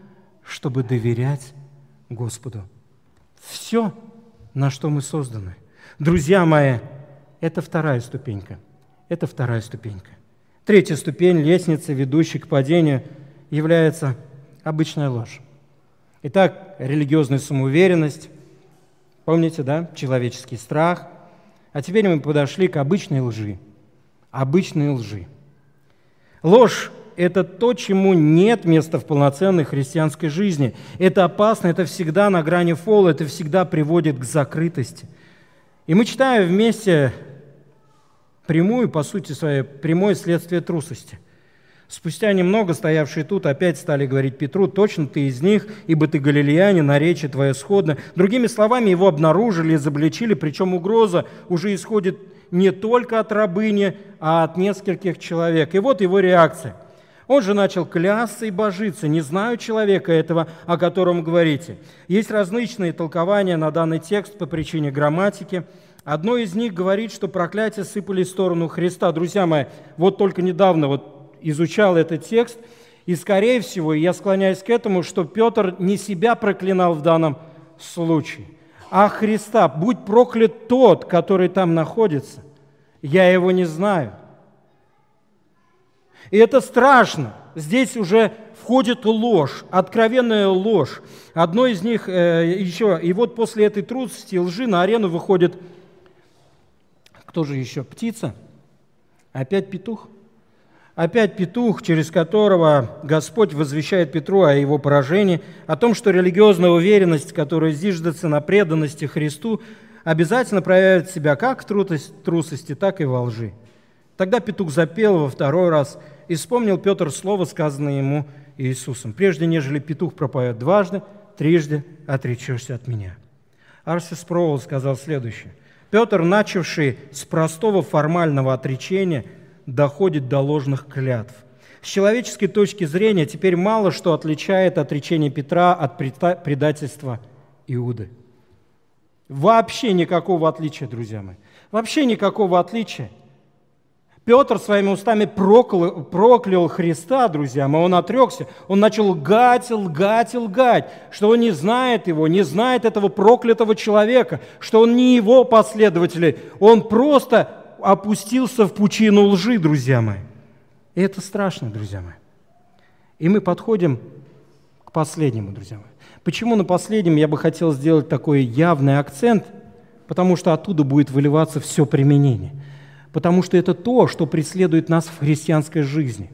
чтобы доверять Господу все, на что мы созданы. Друзья мои, это вторая ступенька. Это вторая ступенька. Третья ступень лестницы, ведущей к падению, является обычная ложь. Итак, религиозная самоуверенность, помните, да, человеческий страх. А теперь мы подошли к обычной лжи. Обычной лжи. Ложь это то, чему нет места в полноценной христианской жизни. Это опасно, это всегда на грани фола, это всегда приводит к закрытости. И мы читаем вместе прямую, по сути своей, прямое следствие трусости. Спустя немного стоявшие тут опять стали говорить Петру, точно ты из них, ибо ты галилеянин, наречие твое сходно. Другими словами, его обнаружили, изобличили, причем угроза уже исходит не только от рабыни, а от нескольких человек. И вот его реакция – он же начал клясться и божиться. Не знаю человека этого, о котором говорите. Есть различные толкования на данный текст по причине грамматики. Одно из них говорит, что проклятия сыпали в сторону Христа. Друзья мои, вот только недавно вот изучал этот текст, и, скорее всего, я склоняюсь к этому, что Петр не себя проклинал в данном случае, а Христа. Будь проклят тот, который там находится. Я его не знаю – и это страшно. Здесь уже входит ложь, откровенная ложь. Одно из них э, еще, и вот после этой трусости лжи на арену выходит, кто же еще, птица? Опять петух? Опять петух, через которого Господь возвещает Петру о его поражении, о том, что религиозная уверенность, которая зиждется на преданности Христу, обязательно проявит себя как в трусости, так и во лжи. Тогда петух запел во второй раз – и вспомнил Петр слово, сказанное ему Иисусом. «Прежде, нежели петух пропоет дважды, трижды отречешься от меня». Арсис Проул сказал следующее. Петр, начавший с простого формального отречения, доходит до ложных клятв. С человеческой точки зрения теперь мало что отличает отречение Петра от предательства Иуды. Вообще никакого отличия, друзья мои. Вообще никакого отличия. Петр своими устами проклял, проклял Христа, друзья мои, он отрекся, он начал лгать, лгать, лгать, что он не знает его, не знает этого проклятого человека, что он не его последователь, он просто опустился в пучину лжи, друзья мои. И это страшно, друзья мои. И мы подходим к последнему, друзья мои. Почему на последнем я бы хотел сделать такой явный акцент? Потому что оттуда будет выливаться все применение – потому что это то, что преследует нас в христианской жизни.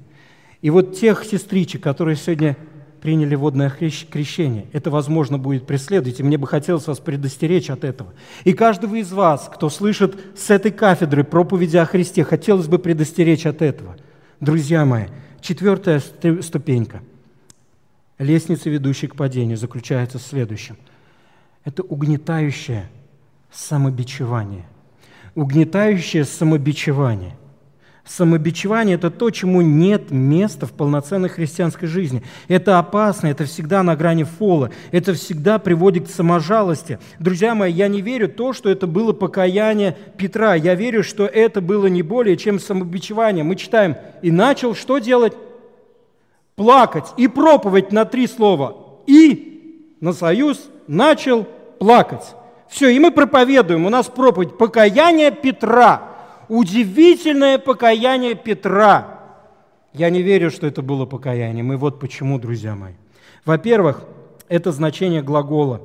И вот тех сестричек, которые сегодня приняли водное крещение, это, возможно, будет преследовать, и мне бы хотелось вас предостеречь от этого. И каждого из вас, кто слышит с этой кафедры проповеди о Христе, хотелось бы предостеречь от этого. Друзья мои, четвертая ступенька лестницы, ведущей к падению, заключается в следующем. Это угнетающее самобичевание угнетающее самобичевание. Самобичевание – это то, чему нет места в полноценной христианской жизни. Это опасно, это всегда на грани фола, это всегда приводит к саможалости. Друзья мои, я не верю то, что это было покаяние Петра. Я верю, что это было не более, чем самобичевание. Мы читаем, и начал что делать? Плакать и проповедь на три слова. И на союз начал плакать. Все, и мы проповедуем. У нас проповедь покаяние Петра. Удивительное покаяние Петра. Я не верю, что это было покаянием. И вот почему, друзья мои. Во-первых, это значение глагола.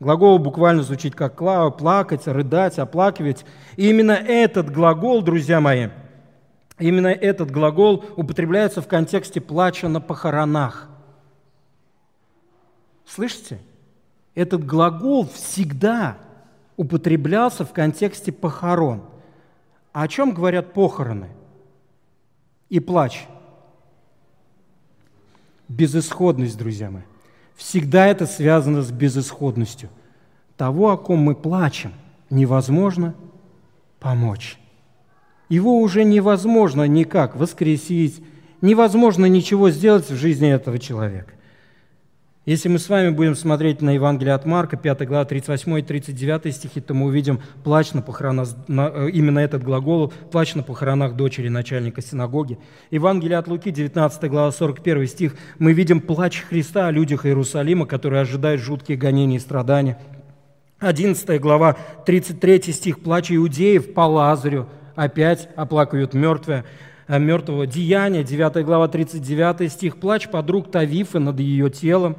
Глагол буквально звучит как плакать, рыдать, оплакивать. И именно этот глагол, друзья мои, именно этот глагол употребляется в контексте плача на похоронах. Слышите? Этот глагол всегда употреблялся в контексте похорон. А о чем говорят похороны и плач? Безысходность, друзья мои. Всегда это связано с безысходностью. Того, о ком мы плачем, невозможно помочь. Его уже невозможно никак воскресить, невозможно ничего сделать в жизни этого человека. Если мы с вами будем смотреть на Евангелие от Марка, 5 глава, 38 и 39 стихи, то мы увидим плач на похоронах, э, именно этот глагол, плач на похоронах дочери начальника синагоги. Евангелие от Луки, 19 глава, 41 стих, мы видим плач Христа о людях Иерусалима, которые ожидают жуткие гонения и страдания. 11 глава, 33 стих, плач иудеев по Лазарю, опять оплакивают мертвые мертвого. Деяния, 9 глава, 39 стих, плач подруг Тавифы над ее телом.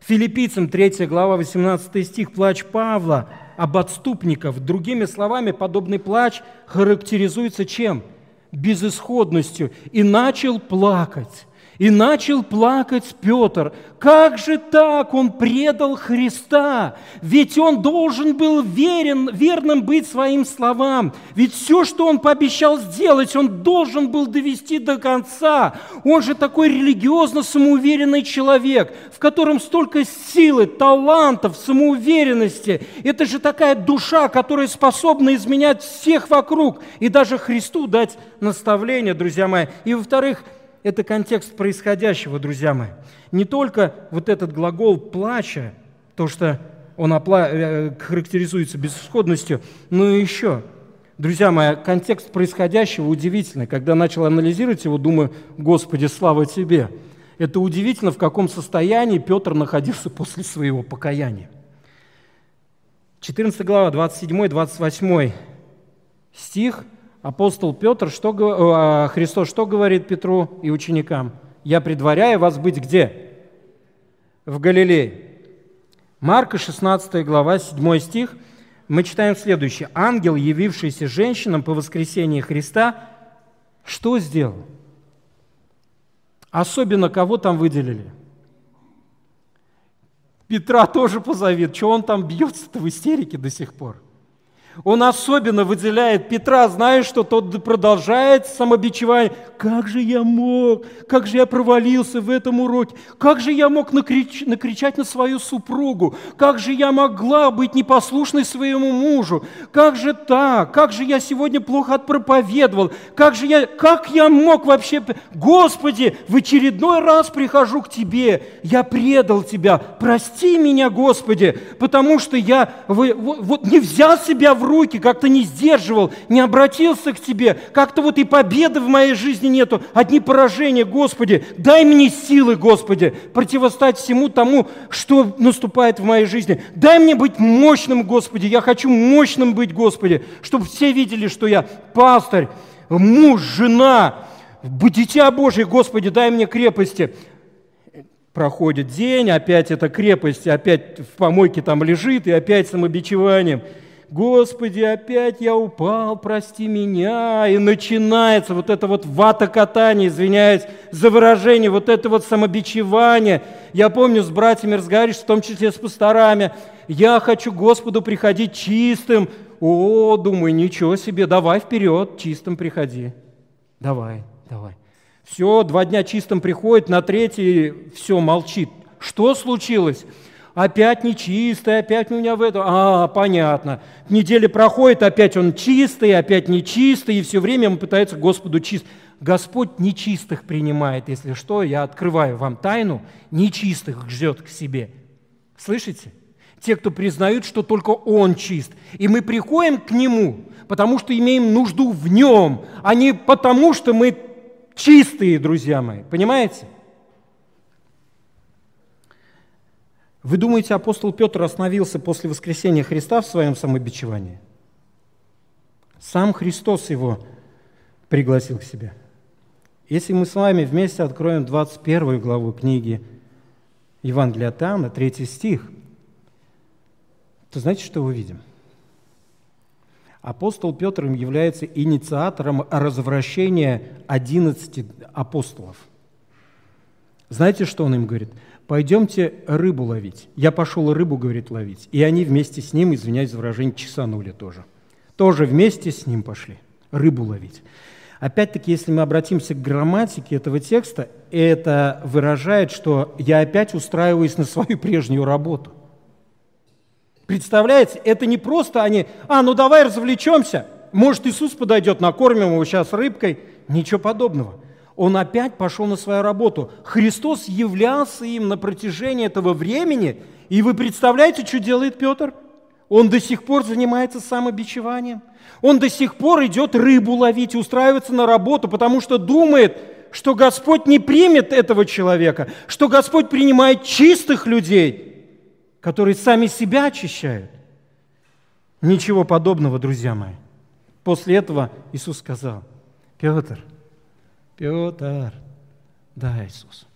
Филиппийцам 3 глава 18 стих «Плач Павла об отступниках». Другими словами, подобный плач характеризуется чем? Безысходностью. «И начал плакать». И начал плакать Петр. Как же так? Он предал Христа. Ведь он должен был верен, верным быть своим словам. Ведь все, что он пообещал сделать, он должен был довести до конца. Он же такой религиозно самоуверенный человек, в котором столько силы, талантов, самоуверенности. Это же такая душа, которая способна изменять всех вокруг и даже Христу дать наставление, друзья мои. И во-вторых, это контекст происходящего, друзья мои. Не только вот этот глагол «плача», то, что он опла- э, характеризуется безысходностью, но и еще. Друзья мои, контекст происходящего удивительный. Когда начал анализировать его, думаю, Господи, слава Тебе. Это удивительно, в каком состоянии Петр находился после своего покаяния. 14 глава, 27-28 стих – апостол Петр, что, а, Христос что говорит Петру и ученикам? «Я предваряю вас быть где?» В Галилее. Марка, 16 глава, 7 стих, мы читаем следующее. «Ангел, явившийся женщинам по воскресении Христа, что сделал?» Особенно кого там выделили? Петра тоже позовет. Что он там бьется-то в истерике до сих пор? Он особенно выделяет Петра, зная, что тот продолжает самобичевание. Как же я мог? Как же я провалился в этом уроке? Как же я мог накрич, накричать на свою супругу? Как же я могла быть непослушной своему мужу? Как же так? Как же я сегодня плохо отпроповедовал? Как же я, как я мог вообще... Господи, в очередной раз прихожу к Тебе. Я предал Тебя. Прости меня, Господи, потому что я вот, вот не взял себя в руки, как-то не сдерживал, не обратился к Тебе, как-то вот и победы в моей жизни нету, одни поражения, Господи, дай мне силы, Господи, противостать всему тому, что наступает в моей жизни. Дай мне быть мощным, Господи, я хочу мощным быть, Господи, чтобы все видели, что я пастырь, муж, жена, дитя Божие, Господи, дай мне крепости. Проходит день, опять эта крепость, опять в помойке там лежит, и опять самобичеванием. Господи, опять я упал, прости меня. И начинается вот это вот вата катание, извиняюсь за выражение, вот это вот самобичевание. Я помню, с братьями разговариваешь, в том числе с пасторами. Я хочу Господу приходить чистым. О, думаю, ничего себе, давай вперед, чистым приходи. Давай, давай. Все, два дня чистым приходит, на третий все, молчит. Что случилось? Опять нечистый, опять у меня в этом. А, понятно. Неделя проходит, опять он чистый, опять нечистый, и все время он пытается Господу чист. Господь нечистых принимает, если что, я открываю вам тайну, нечистых ждет к себе. Слышите? Те, кто признают, что только Он чист. И мы приходим к Нему, потому что имеем нужду в Нем, а не потому, что мы чистые, друзья мои. Понимаете? Вы думаете, апостол Петр остановился после воскресения Христа в своем самобичевании? Сам Христос его пригласил к себе. Если мы с вами вместе откроем 21 главу книги Евангелия от Иоанна, 3 стих, то знаете, что увидим? Апостол Петр является инициатором развращения 11 апостолов. Знаете, что он им говорит? Пойдемте рыбу ловить. Я пошел рыбу, говорит, ловить. И они вместе с ним, извиняюсь за выражение, чесанули тоже. Тоже вместе с ним пошли рыбу ловить. Опять-таки, если мы обратимся к грамматике этого текста, это выражает, что я опять устраиваюсь на свою прежнюю работу. Представляете, это не просто они, а, ну давай развлечемся, может Иисус подойдет, накормим его сейчас рыбкой. Ничего подобного. Он опять пошел на свою работу. Христос являлся им на протяжении этого времени. И вы представляете, что делает Петр? Он до сих пор занимается самобичеванием. Он до сих пор идет рыбу ловить, устраивается на работу, потому что думает, что Господь не примет этого человека, что Господь принимает чистых людей – которые сами себя очищают. Ничего подобного, друзья мои. После этого Иисус сказал, Петр, Петр, да, Иисус,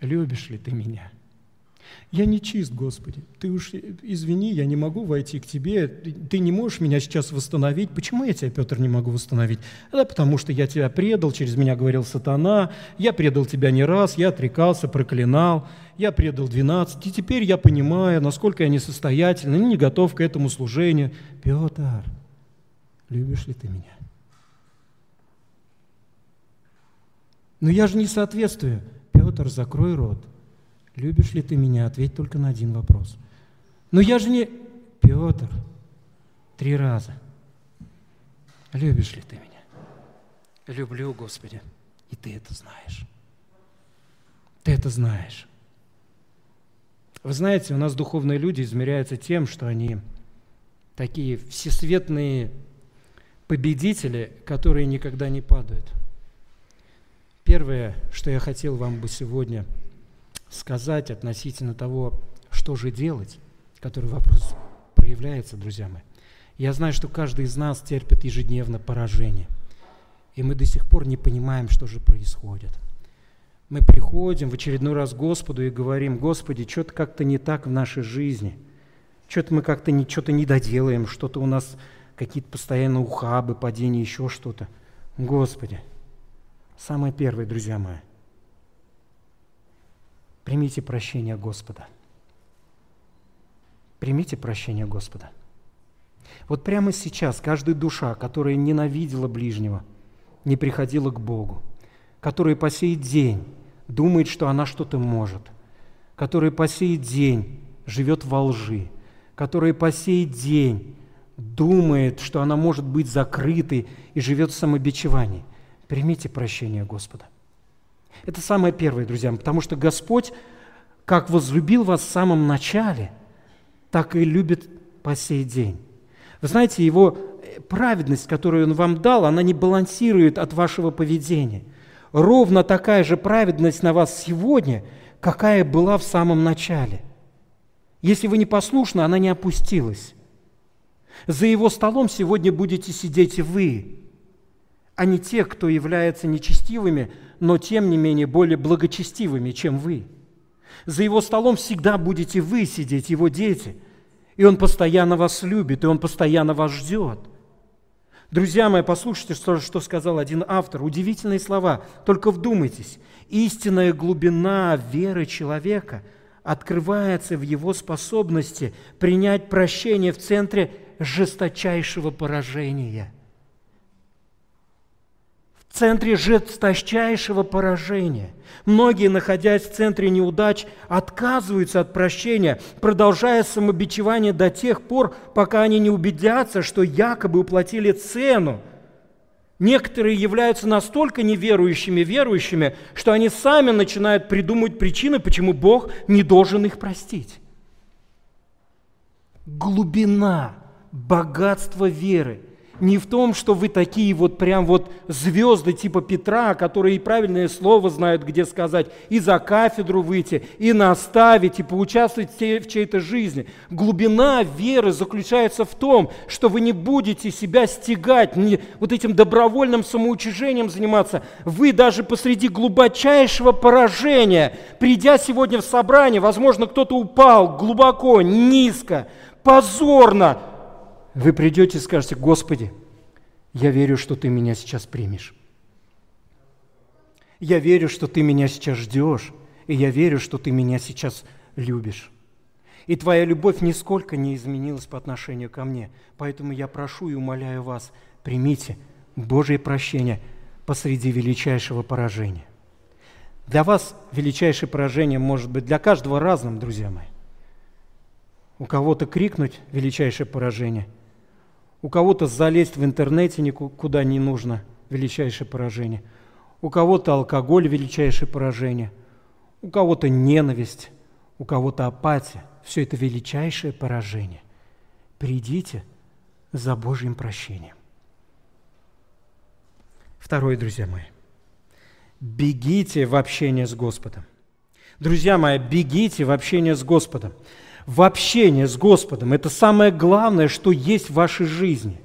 любишь ли ты меня? Я не чист, Господи. Ты уж извини, я не могу войти к Тебе. Ты не можешь меня сейчас восстановить. Почему я тебя, Петр, не могу восстановить? Да потому что я тебя предал, через меня говорил сатана. Я предал тебя не раз, я отрекался, проклинал. Я предал 12. И теперь я понимаю, насколько я несостоятельный, не готов к этому служению. Петр, любишь ли ты меня? Но я же не соответствую. Петр, закрой рот. Любишь ли ты меня? Ответь только на один вопрос. Но я же не... Петр, три раза. Любишь ли ты меня? Люблю, Господи, и ты это знаешь. Ты это знаешь. Вы знаете, у нас духовные люди измеряются тем, что они такие всесветные победители, которые никогда не падают. Первое, что я хотел вам бы сегодня – сказать относительно того, что же делать, который вопрос проявляется, друзья мои. Я знаю, что каждый из нас терпит ежедневно поражение, и мы до сих пор не понимаем, что же происходит. Мы приходим в очередной раз к Господу и говорим, Господи, что-то как-то не так в нашей жизни, что-то мы как-то не, что-то не доделаем, что-то у нас какие-то постоянно ухабы, падения, еще что-то. Господи, самое первое, друзья мои – Примите прощение Господа. Примите прощение Господа. Вот прямо сейчас каждая душа, которая ненавидела ближнего, не приходила к Богу, которая по сей день думает, что она что-то может, которая по сей день живет во лжи, которая по сей день думает, что она может быть закрытой и живет в самобичевании. Примите прощение Господа. Это самое первое, друзья, потому что Господь, как возлюбил вас в самом начале, так и любит по сей день. Вы знаете, его праведность, которую он вам дал, она не балансирует от вашего поведения. Ровно такая же праведность на вас сегодня, какая была в самом начале. Если вы не послушны, она не опустилась. За его столом сегодня будете сидеть вы, а не те, кто является нечестивыми, но тем не менее более благочестивыми, чем вы. За его столом всегда будете вы сидеть, его дети. И он постоянно вас любит, и он постоянно вас ждет. Друзья мои, послушайте, что, что сказал один автор. Удивительные слова. Только вдумайтесь. Истинная глубина веры человека открывается в его способности принять прощение в центре жесточайшего поражения – в центре жесточайшего поражения. Многие, находясь в центре неудач, отказываются от прощения, продолжая самобичевание до тех пор, пока они не убедятся, что якобы уплатили цену. Некоторые являются настолько неверующими верующими, что они сами начинают придумывать причины, почему Бог не должен их простить. Глубина, богатство веры – не в том, что вы такие вот прям вот звезды типа Петра, которые и правильное слово знают, где сказать, и за кафедру выйти, и наставить, и поучаствовать в чьей-то жизни. Глубина веры заключается в том, что вы не будете себя стягать, не вот этим добровольным самоучижением заниматься. Вы даже посреди глубочайшего поражения, придя сегодня в собрание, возможно, кто-то упал глубоко, низко, позорно, вы придете и скажете, Господи, я верю, что Ты меня сейчас примешь. Я верю, что Ты меня сейчас ждешь, и я верю, что Ты меня сейчас любишь. И Твоя любовь нисколько не изменилась по отношению ко мне. Поэтому я прошу и умоляю вас, примите Божье прощение посреди величайшего поражения. Для вас величайшее поражение может быть для каждого разным, друзья мои. У кого-то крикнуть величайшее поражение – у кого-то залезть в интернете никуда не нужно, величайшее поражение. У кого-то алкоголь, величайшее поражение. У кого-то ненависть, у кого-то апатия. Все это величайшее поражение. Придите за Божьим прощением. Второе, друзья мои. Бегите в общение с Господом. Друзья мои, бегите в общение с Господом в общение с Господом. Это самое главное, что есть в вашей жизни.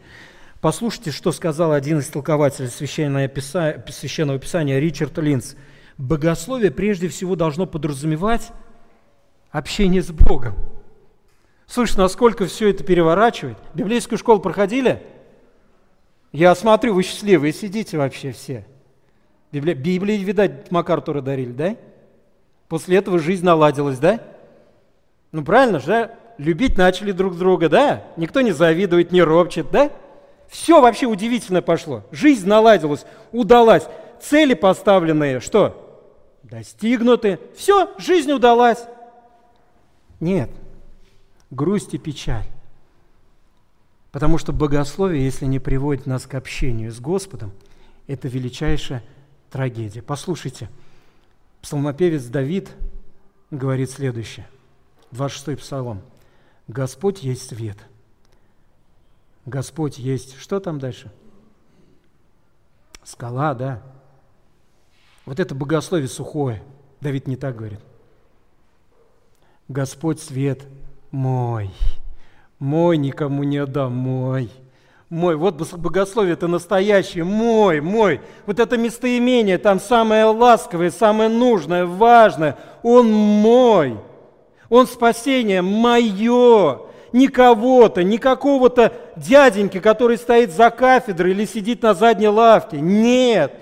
Послушайте, что сказал один из толкователей Священного Писания, Священного Писания Ричард Линц. Богословие прежде всего должно подразумевать общение с Богом. Слышите, насколько все это переворачивает? Библейскую школу проходили? Я смотрю, вы счастливые сидите вообще все. Библии, видать, МакАртура дарили, да? После этого жизнь наладилась, да? Ну правильно же, любить начали друг друга, да? Никто не завидует, не ропчет, да? Все вообще удивительно пошло. Жизнь наладилась, удалась. Цели поставленные, что? Достигнуты. Все, жизнь удалась. Нет, грусть и печаль. Потому что богословие, если не приводит нас к общению с Господом, это величайшая трагедия. Послушайте, псалмопевец Давид говорит следующее. 26-й Псалом. Господь есть свет. Господь есть... Что там дальше? Скала, да. Вот это богословие сухое. Давид не так говорит. Господь свет мой. Мой никому не отдам, мой. Мой, вот богословие это настоящее, мой, мой. Вот это местоимение, там самое ласковое, самое нужное, важное. Он мой. Он спасение мое, не кого-то, не какого-то дяденьки, который стоит за кафедрой или сидит на задней лавке. Нет,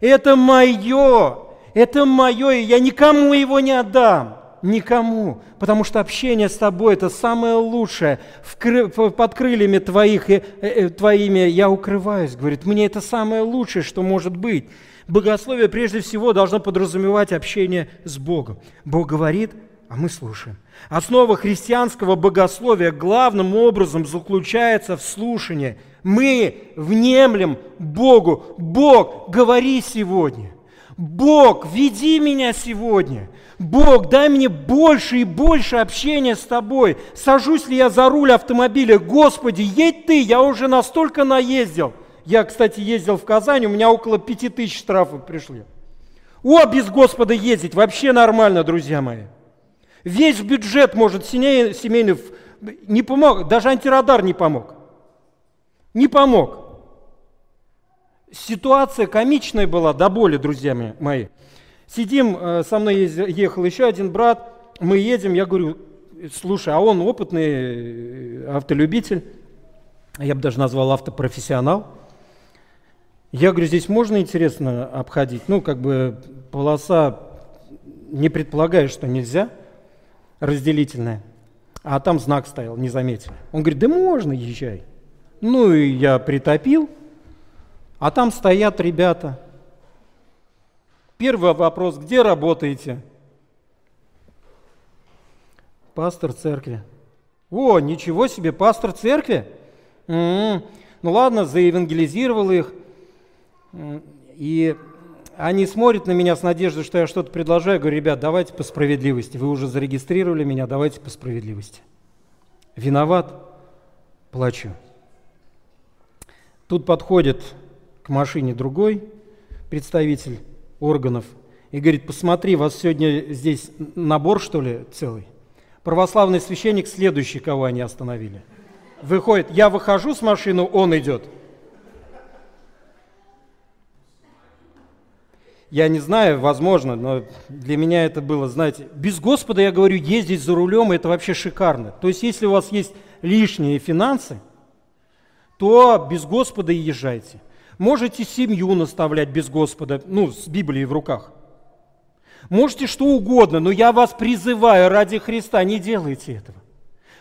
это мое, это мое, и я никому его не отдам. Никому, потому что общение с тобой – это самое лучшее. В, под крыльями твоих, э, э, твоими я укрываюсь, говорит. Мне это самое лучшее, что может быть. Богословие прежде всего должно подразумевать общение с Богом. Бог говорит – а мы слушаем. Основа христианского богословия главным образом заключается в слушании. Мы внемлем Богу. Бог, говори сегодня. Бог, веди меня сегодня. Бог, дай мне больше и больше общения с Тобой. Сажусь ли я за руль автомобиля? Господи, едь Ты, я уже настолько наездил. Я, кстати, ездил в Казань, у меня около пяти тысяч штрафов пришли. О, без Господа ездить вообще нормально, друзья мои. Весь бюджет может семейный не помог, даже антирадар не помог. Не помог. Ситуация комичная была до боли, друзья мои. Сидим, э, со мной ехал еще один брат, мы едем, я говорю, слушай, а он опытный э, автолюбитель, я бы даже назвал автопрофессионал. Я говорю, здесь можно, интересно, обходить? Ну, как бы полоса не предполагает, что нельзя, разделительная. А там знак стоял, не заметили. Он говорит, да можно, езжай. Ну и я притопил, а там стоят ребята. Первый вопрос, где работаете? Пастор церкви. О, ничего себе, пастор церкви? М-м-м. Ну ладно, заевангелизировал их. И они смотрят на меня с надеждой, что я что-то предложаю. Я говорю, ребят, давайте по справедливости. Вы уже зарегистрировали меня, давайте по справедливости. Виноват, плачу. Тут подходит к машине другой представитель органов и говорит, посмотри, у вас сегодня здесь набор, что ли, целый? Православный священник следующий, кого они остановили. Выходит, я выхожу с машины, он идет – я не знаю, возможно, но для меня это было, знаете, без Господа, я говорю, ездить за рулем, это вообще шикарно. То есть, если у вас есть лишние финансы, то без Господа езжайте. Можете семью наставлять без Господа, ну, с Библией в руках. Можете что угодно, но я вас призываю ради Христа, не делайте этого.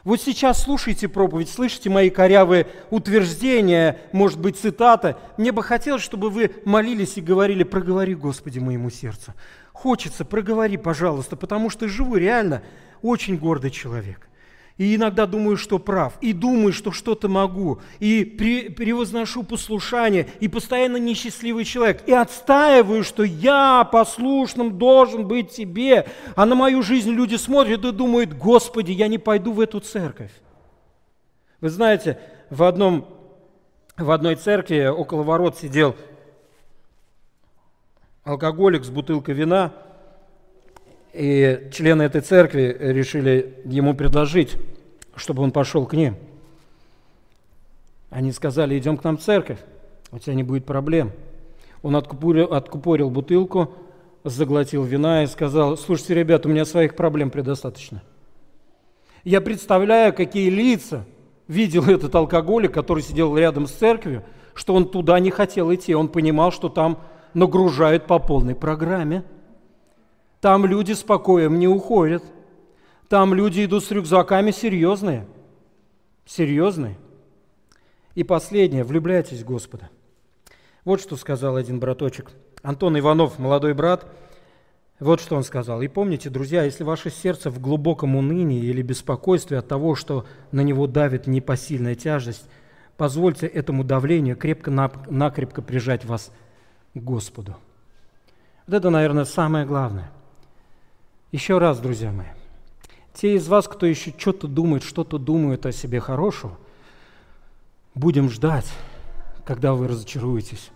Вот сейчас слушайте проповедь, слышите мои корявые утверждения, может быть, цитаты. Мне бы хотелось, чтобы вы молились и говорили, проговори, Господи, моему сердцу. Хочется, проговори, пожалуйста, потому что живу реально очень гордый человек и иногда думаю, что прав, и думаю, что что-то могу, и превозношу послушание, и постоянно несчастливый человек, и отстаиваю, что я послушным должен быть тебе, а на мою жизнь люди смотрят и думают, Господи, я не пойду в эту церковь. Вы знаете, в, одном, в одной церкви около ворот сидел алкоголик с бутылкой вина – и члены этой церкви решили ему предложить, чтобы он пошел к ним. Они сказали, идем к нам в церковь, у тебя не будет проблем. Он откупорил, откупорил бутылку, заглотил вина и сказал, слушайте, ребята, у меня своих проблем предостаточно. Я представляю, какие лица видел этот алкоголик, который сидел рядом с церковью, что он туда не хотел идти. Он понимал, что там нагружают по полной программе – там люди с покоем не уходят. Там люди идут с рюкзаками серьезные. Серьезные. И последнее, влюбляйтесь в Господа. Вот что сказал один браточек. Антон Иванов, молодой брат, вот что он сказал. И помните, друзья, если ваше сердце в глубоком унынии или беспокойстве от того, что на него давит непосильная тяжесть, позвольте этому давлению крепко-накрепко прижать вас к Господу. Вот это, наверное, самое главное – еще раз, друзья мои, те из вас, кто еще что-то думает, что-то думает о себе хорошего, будем ждать, когда вы разочаруетесь.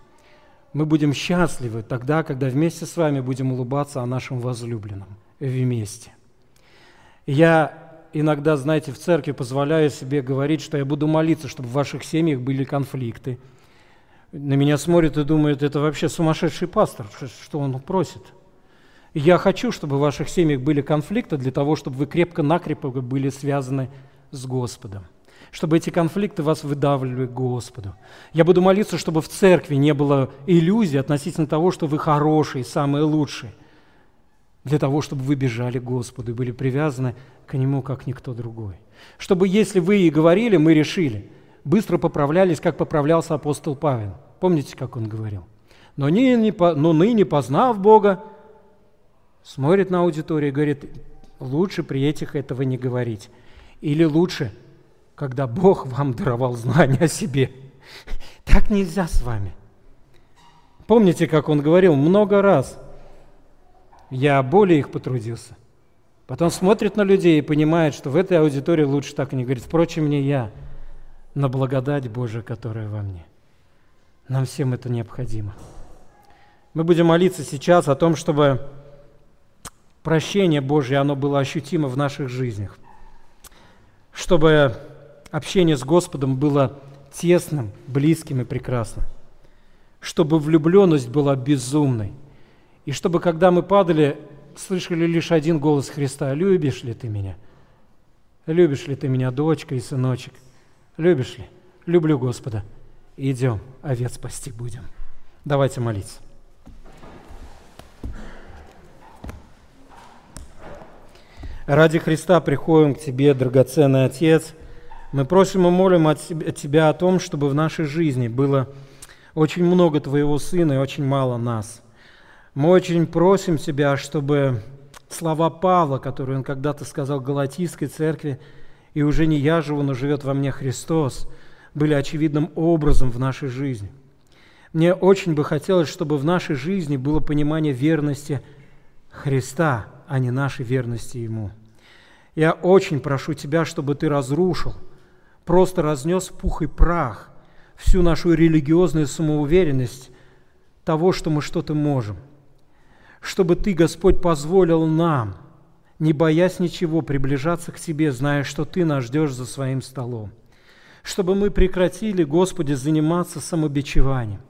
Мы будем счастливы тогда, когда вместе с вами будем улыбаться о нашем возлюбленном вместе. Я иногда, знаете, в церкви позволяю себе говорить, что я буду молиться, чтобы в ваших семьях были конфликты. На меня смотрят и думают, это вообще сумасшедший пастор, что он просит – я хочу, чтобы в ваших семьях были конфликты для того, чтобы вы крепко-накрепко были связаны с Господом. Чтобы эти конфликты вас выдавливали к Господу. Я буду молиться, чтобы в церкви не было иллюзий относительно того, что вы хорошие, самые лучшие. Для того, чтобы вы бежали к Господу и были привязаны к Нему, как никто другой. Чтобы, если вы и говорили, мы решили, быстро поправлялись, как поправлялся апостол Павел. Помните, как он говорил? Но ныне, но ныне познав Бога, смотрит на аудиторию и говорит, лучше при этих этого не говорить. Или лучше, когда Бог вам даровал знания о себе. Так нельзя с вами. Помните, как он говорил много раз – я более их потрудился. Потом смотрит на людей и понимает, что в этой аудитории лучше так не говорит. Впрочем, не я, но благодать Божия, которая во мне. Нам всем это необходимо. Мы будем молиться сейчас о том, чтобы прощение Божье, оно было ощутимо в наших жизнях. Чтобы общение с Господом было тесным, близким и прекрасным. Чтобы влюбленность была безумной. И чтобы, когда мы падали, слышали лишь один голос Христа. «Любишь ли ты меня? Любишь ли ты меня, дочка и сыночек? Любишь ли? Люблю Господа. Идем, овец спасти будем». Давайте молиться. Ради Христа приходим к Тебе, драгоценный Отец. Мы просим и молим от Тебя о том, чтобы в нашей жизни было очень много Твоего Сына и очень мало нас – мы очень просим Тебя, чтобы слова Павла, которые он когда-то сказал Галатийской церкви, и уже не я живу, но живет во мне Христос, были очевидным образом в нашей жизни. Мне очень бы хотелось, чтобы в нашей жизни было понимание верности Христа, а не нашей верности Ему. Я очень прошу Тебя, чтобы Ты разрушил, просто разнес пух и прах всю нашу религиозную самоуверенность того, что мы что-то можем – чтобы Ты, Господь, позволил нам, не боясь ничего, приближаться к Тебе, зная, что Ты нас ждешь за своим столом. Чтобы мы прекратили, Господи, заниматься самобичеванием.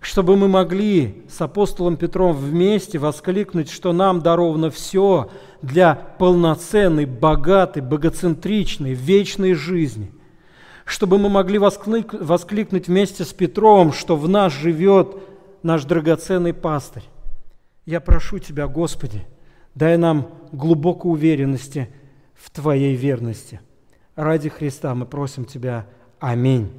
Чтобы мы могли с апостолом Петром вместе воскликнуть, что нам даровано все для полноценной, богатой, богоцентричной, вечной жизни. Чтобы мы могли воскликнуть вместе с Петром, что в нас живет наш драгоценный пастырь я прошу Тебя, Господи, дай нам глубокой уверенности в Твоей верности. Ради Христа мы просим Тебя. Аминь.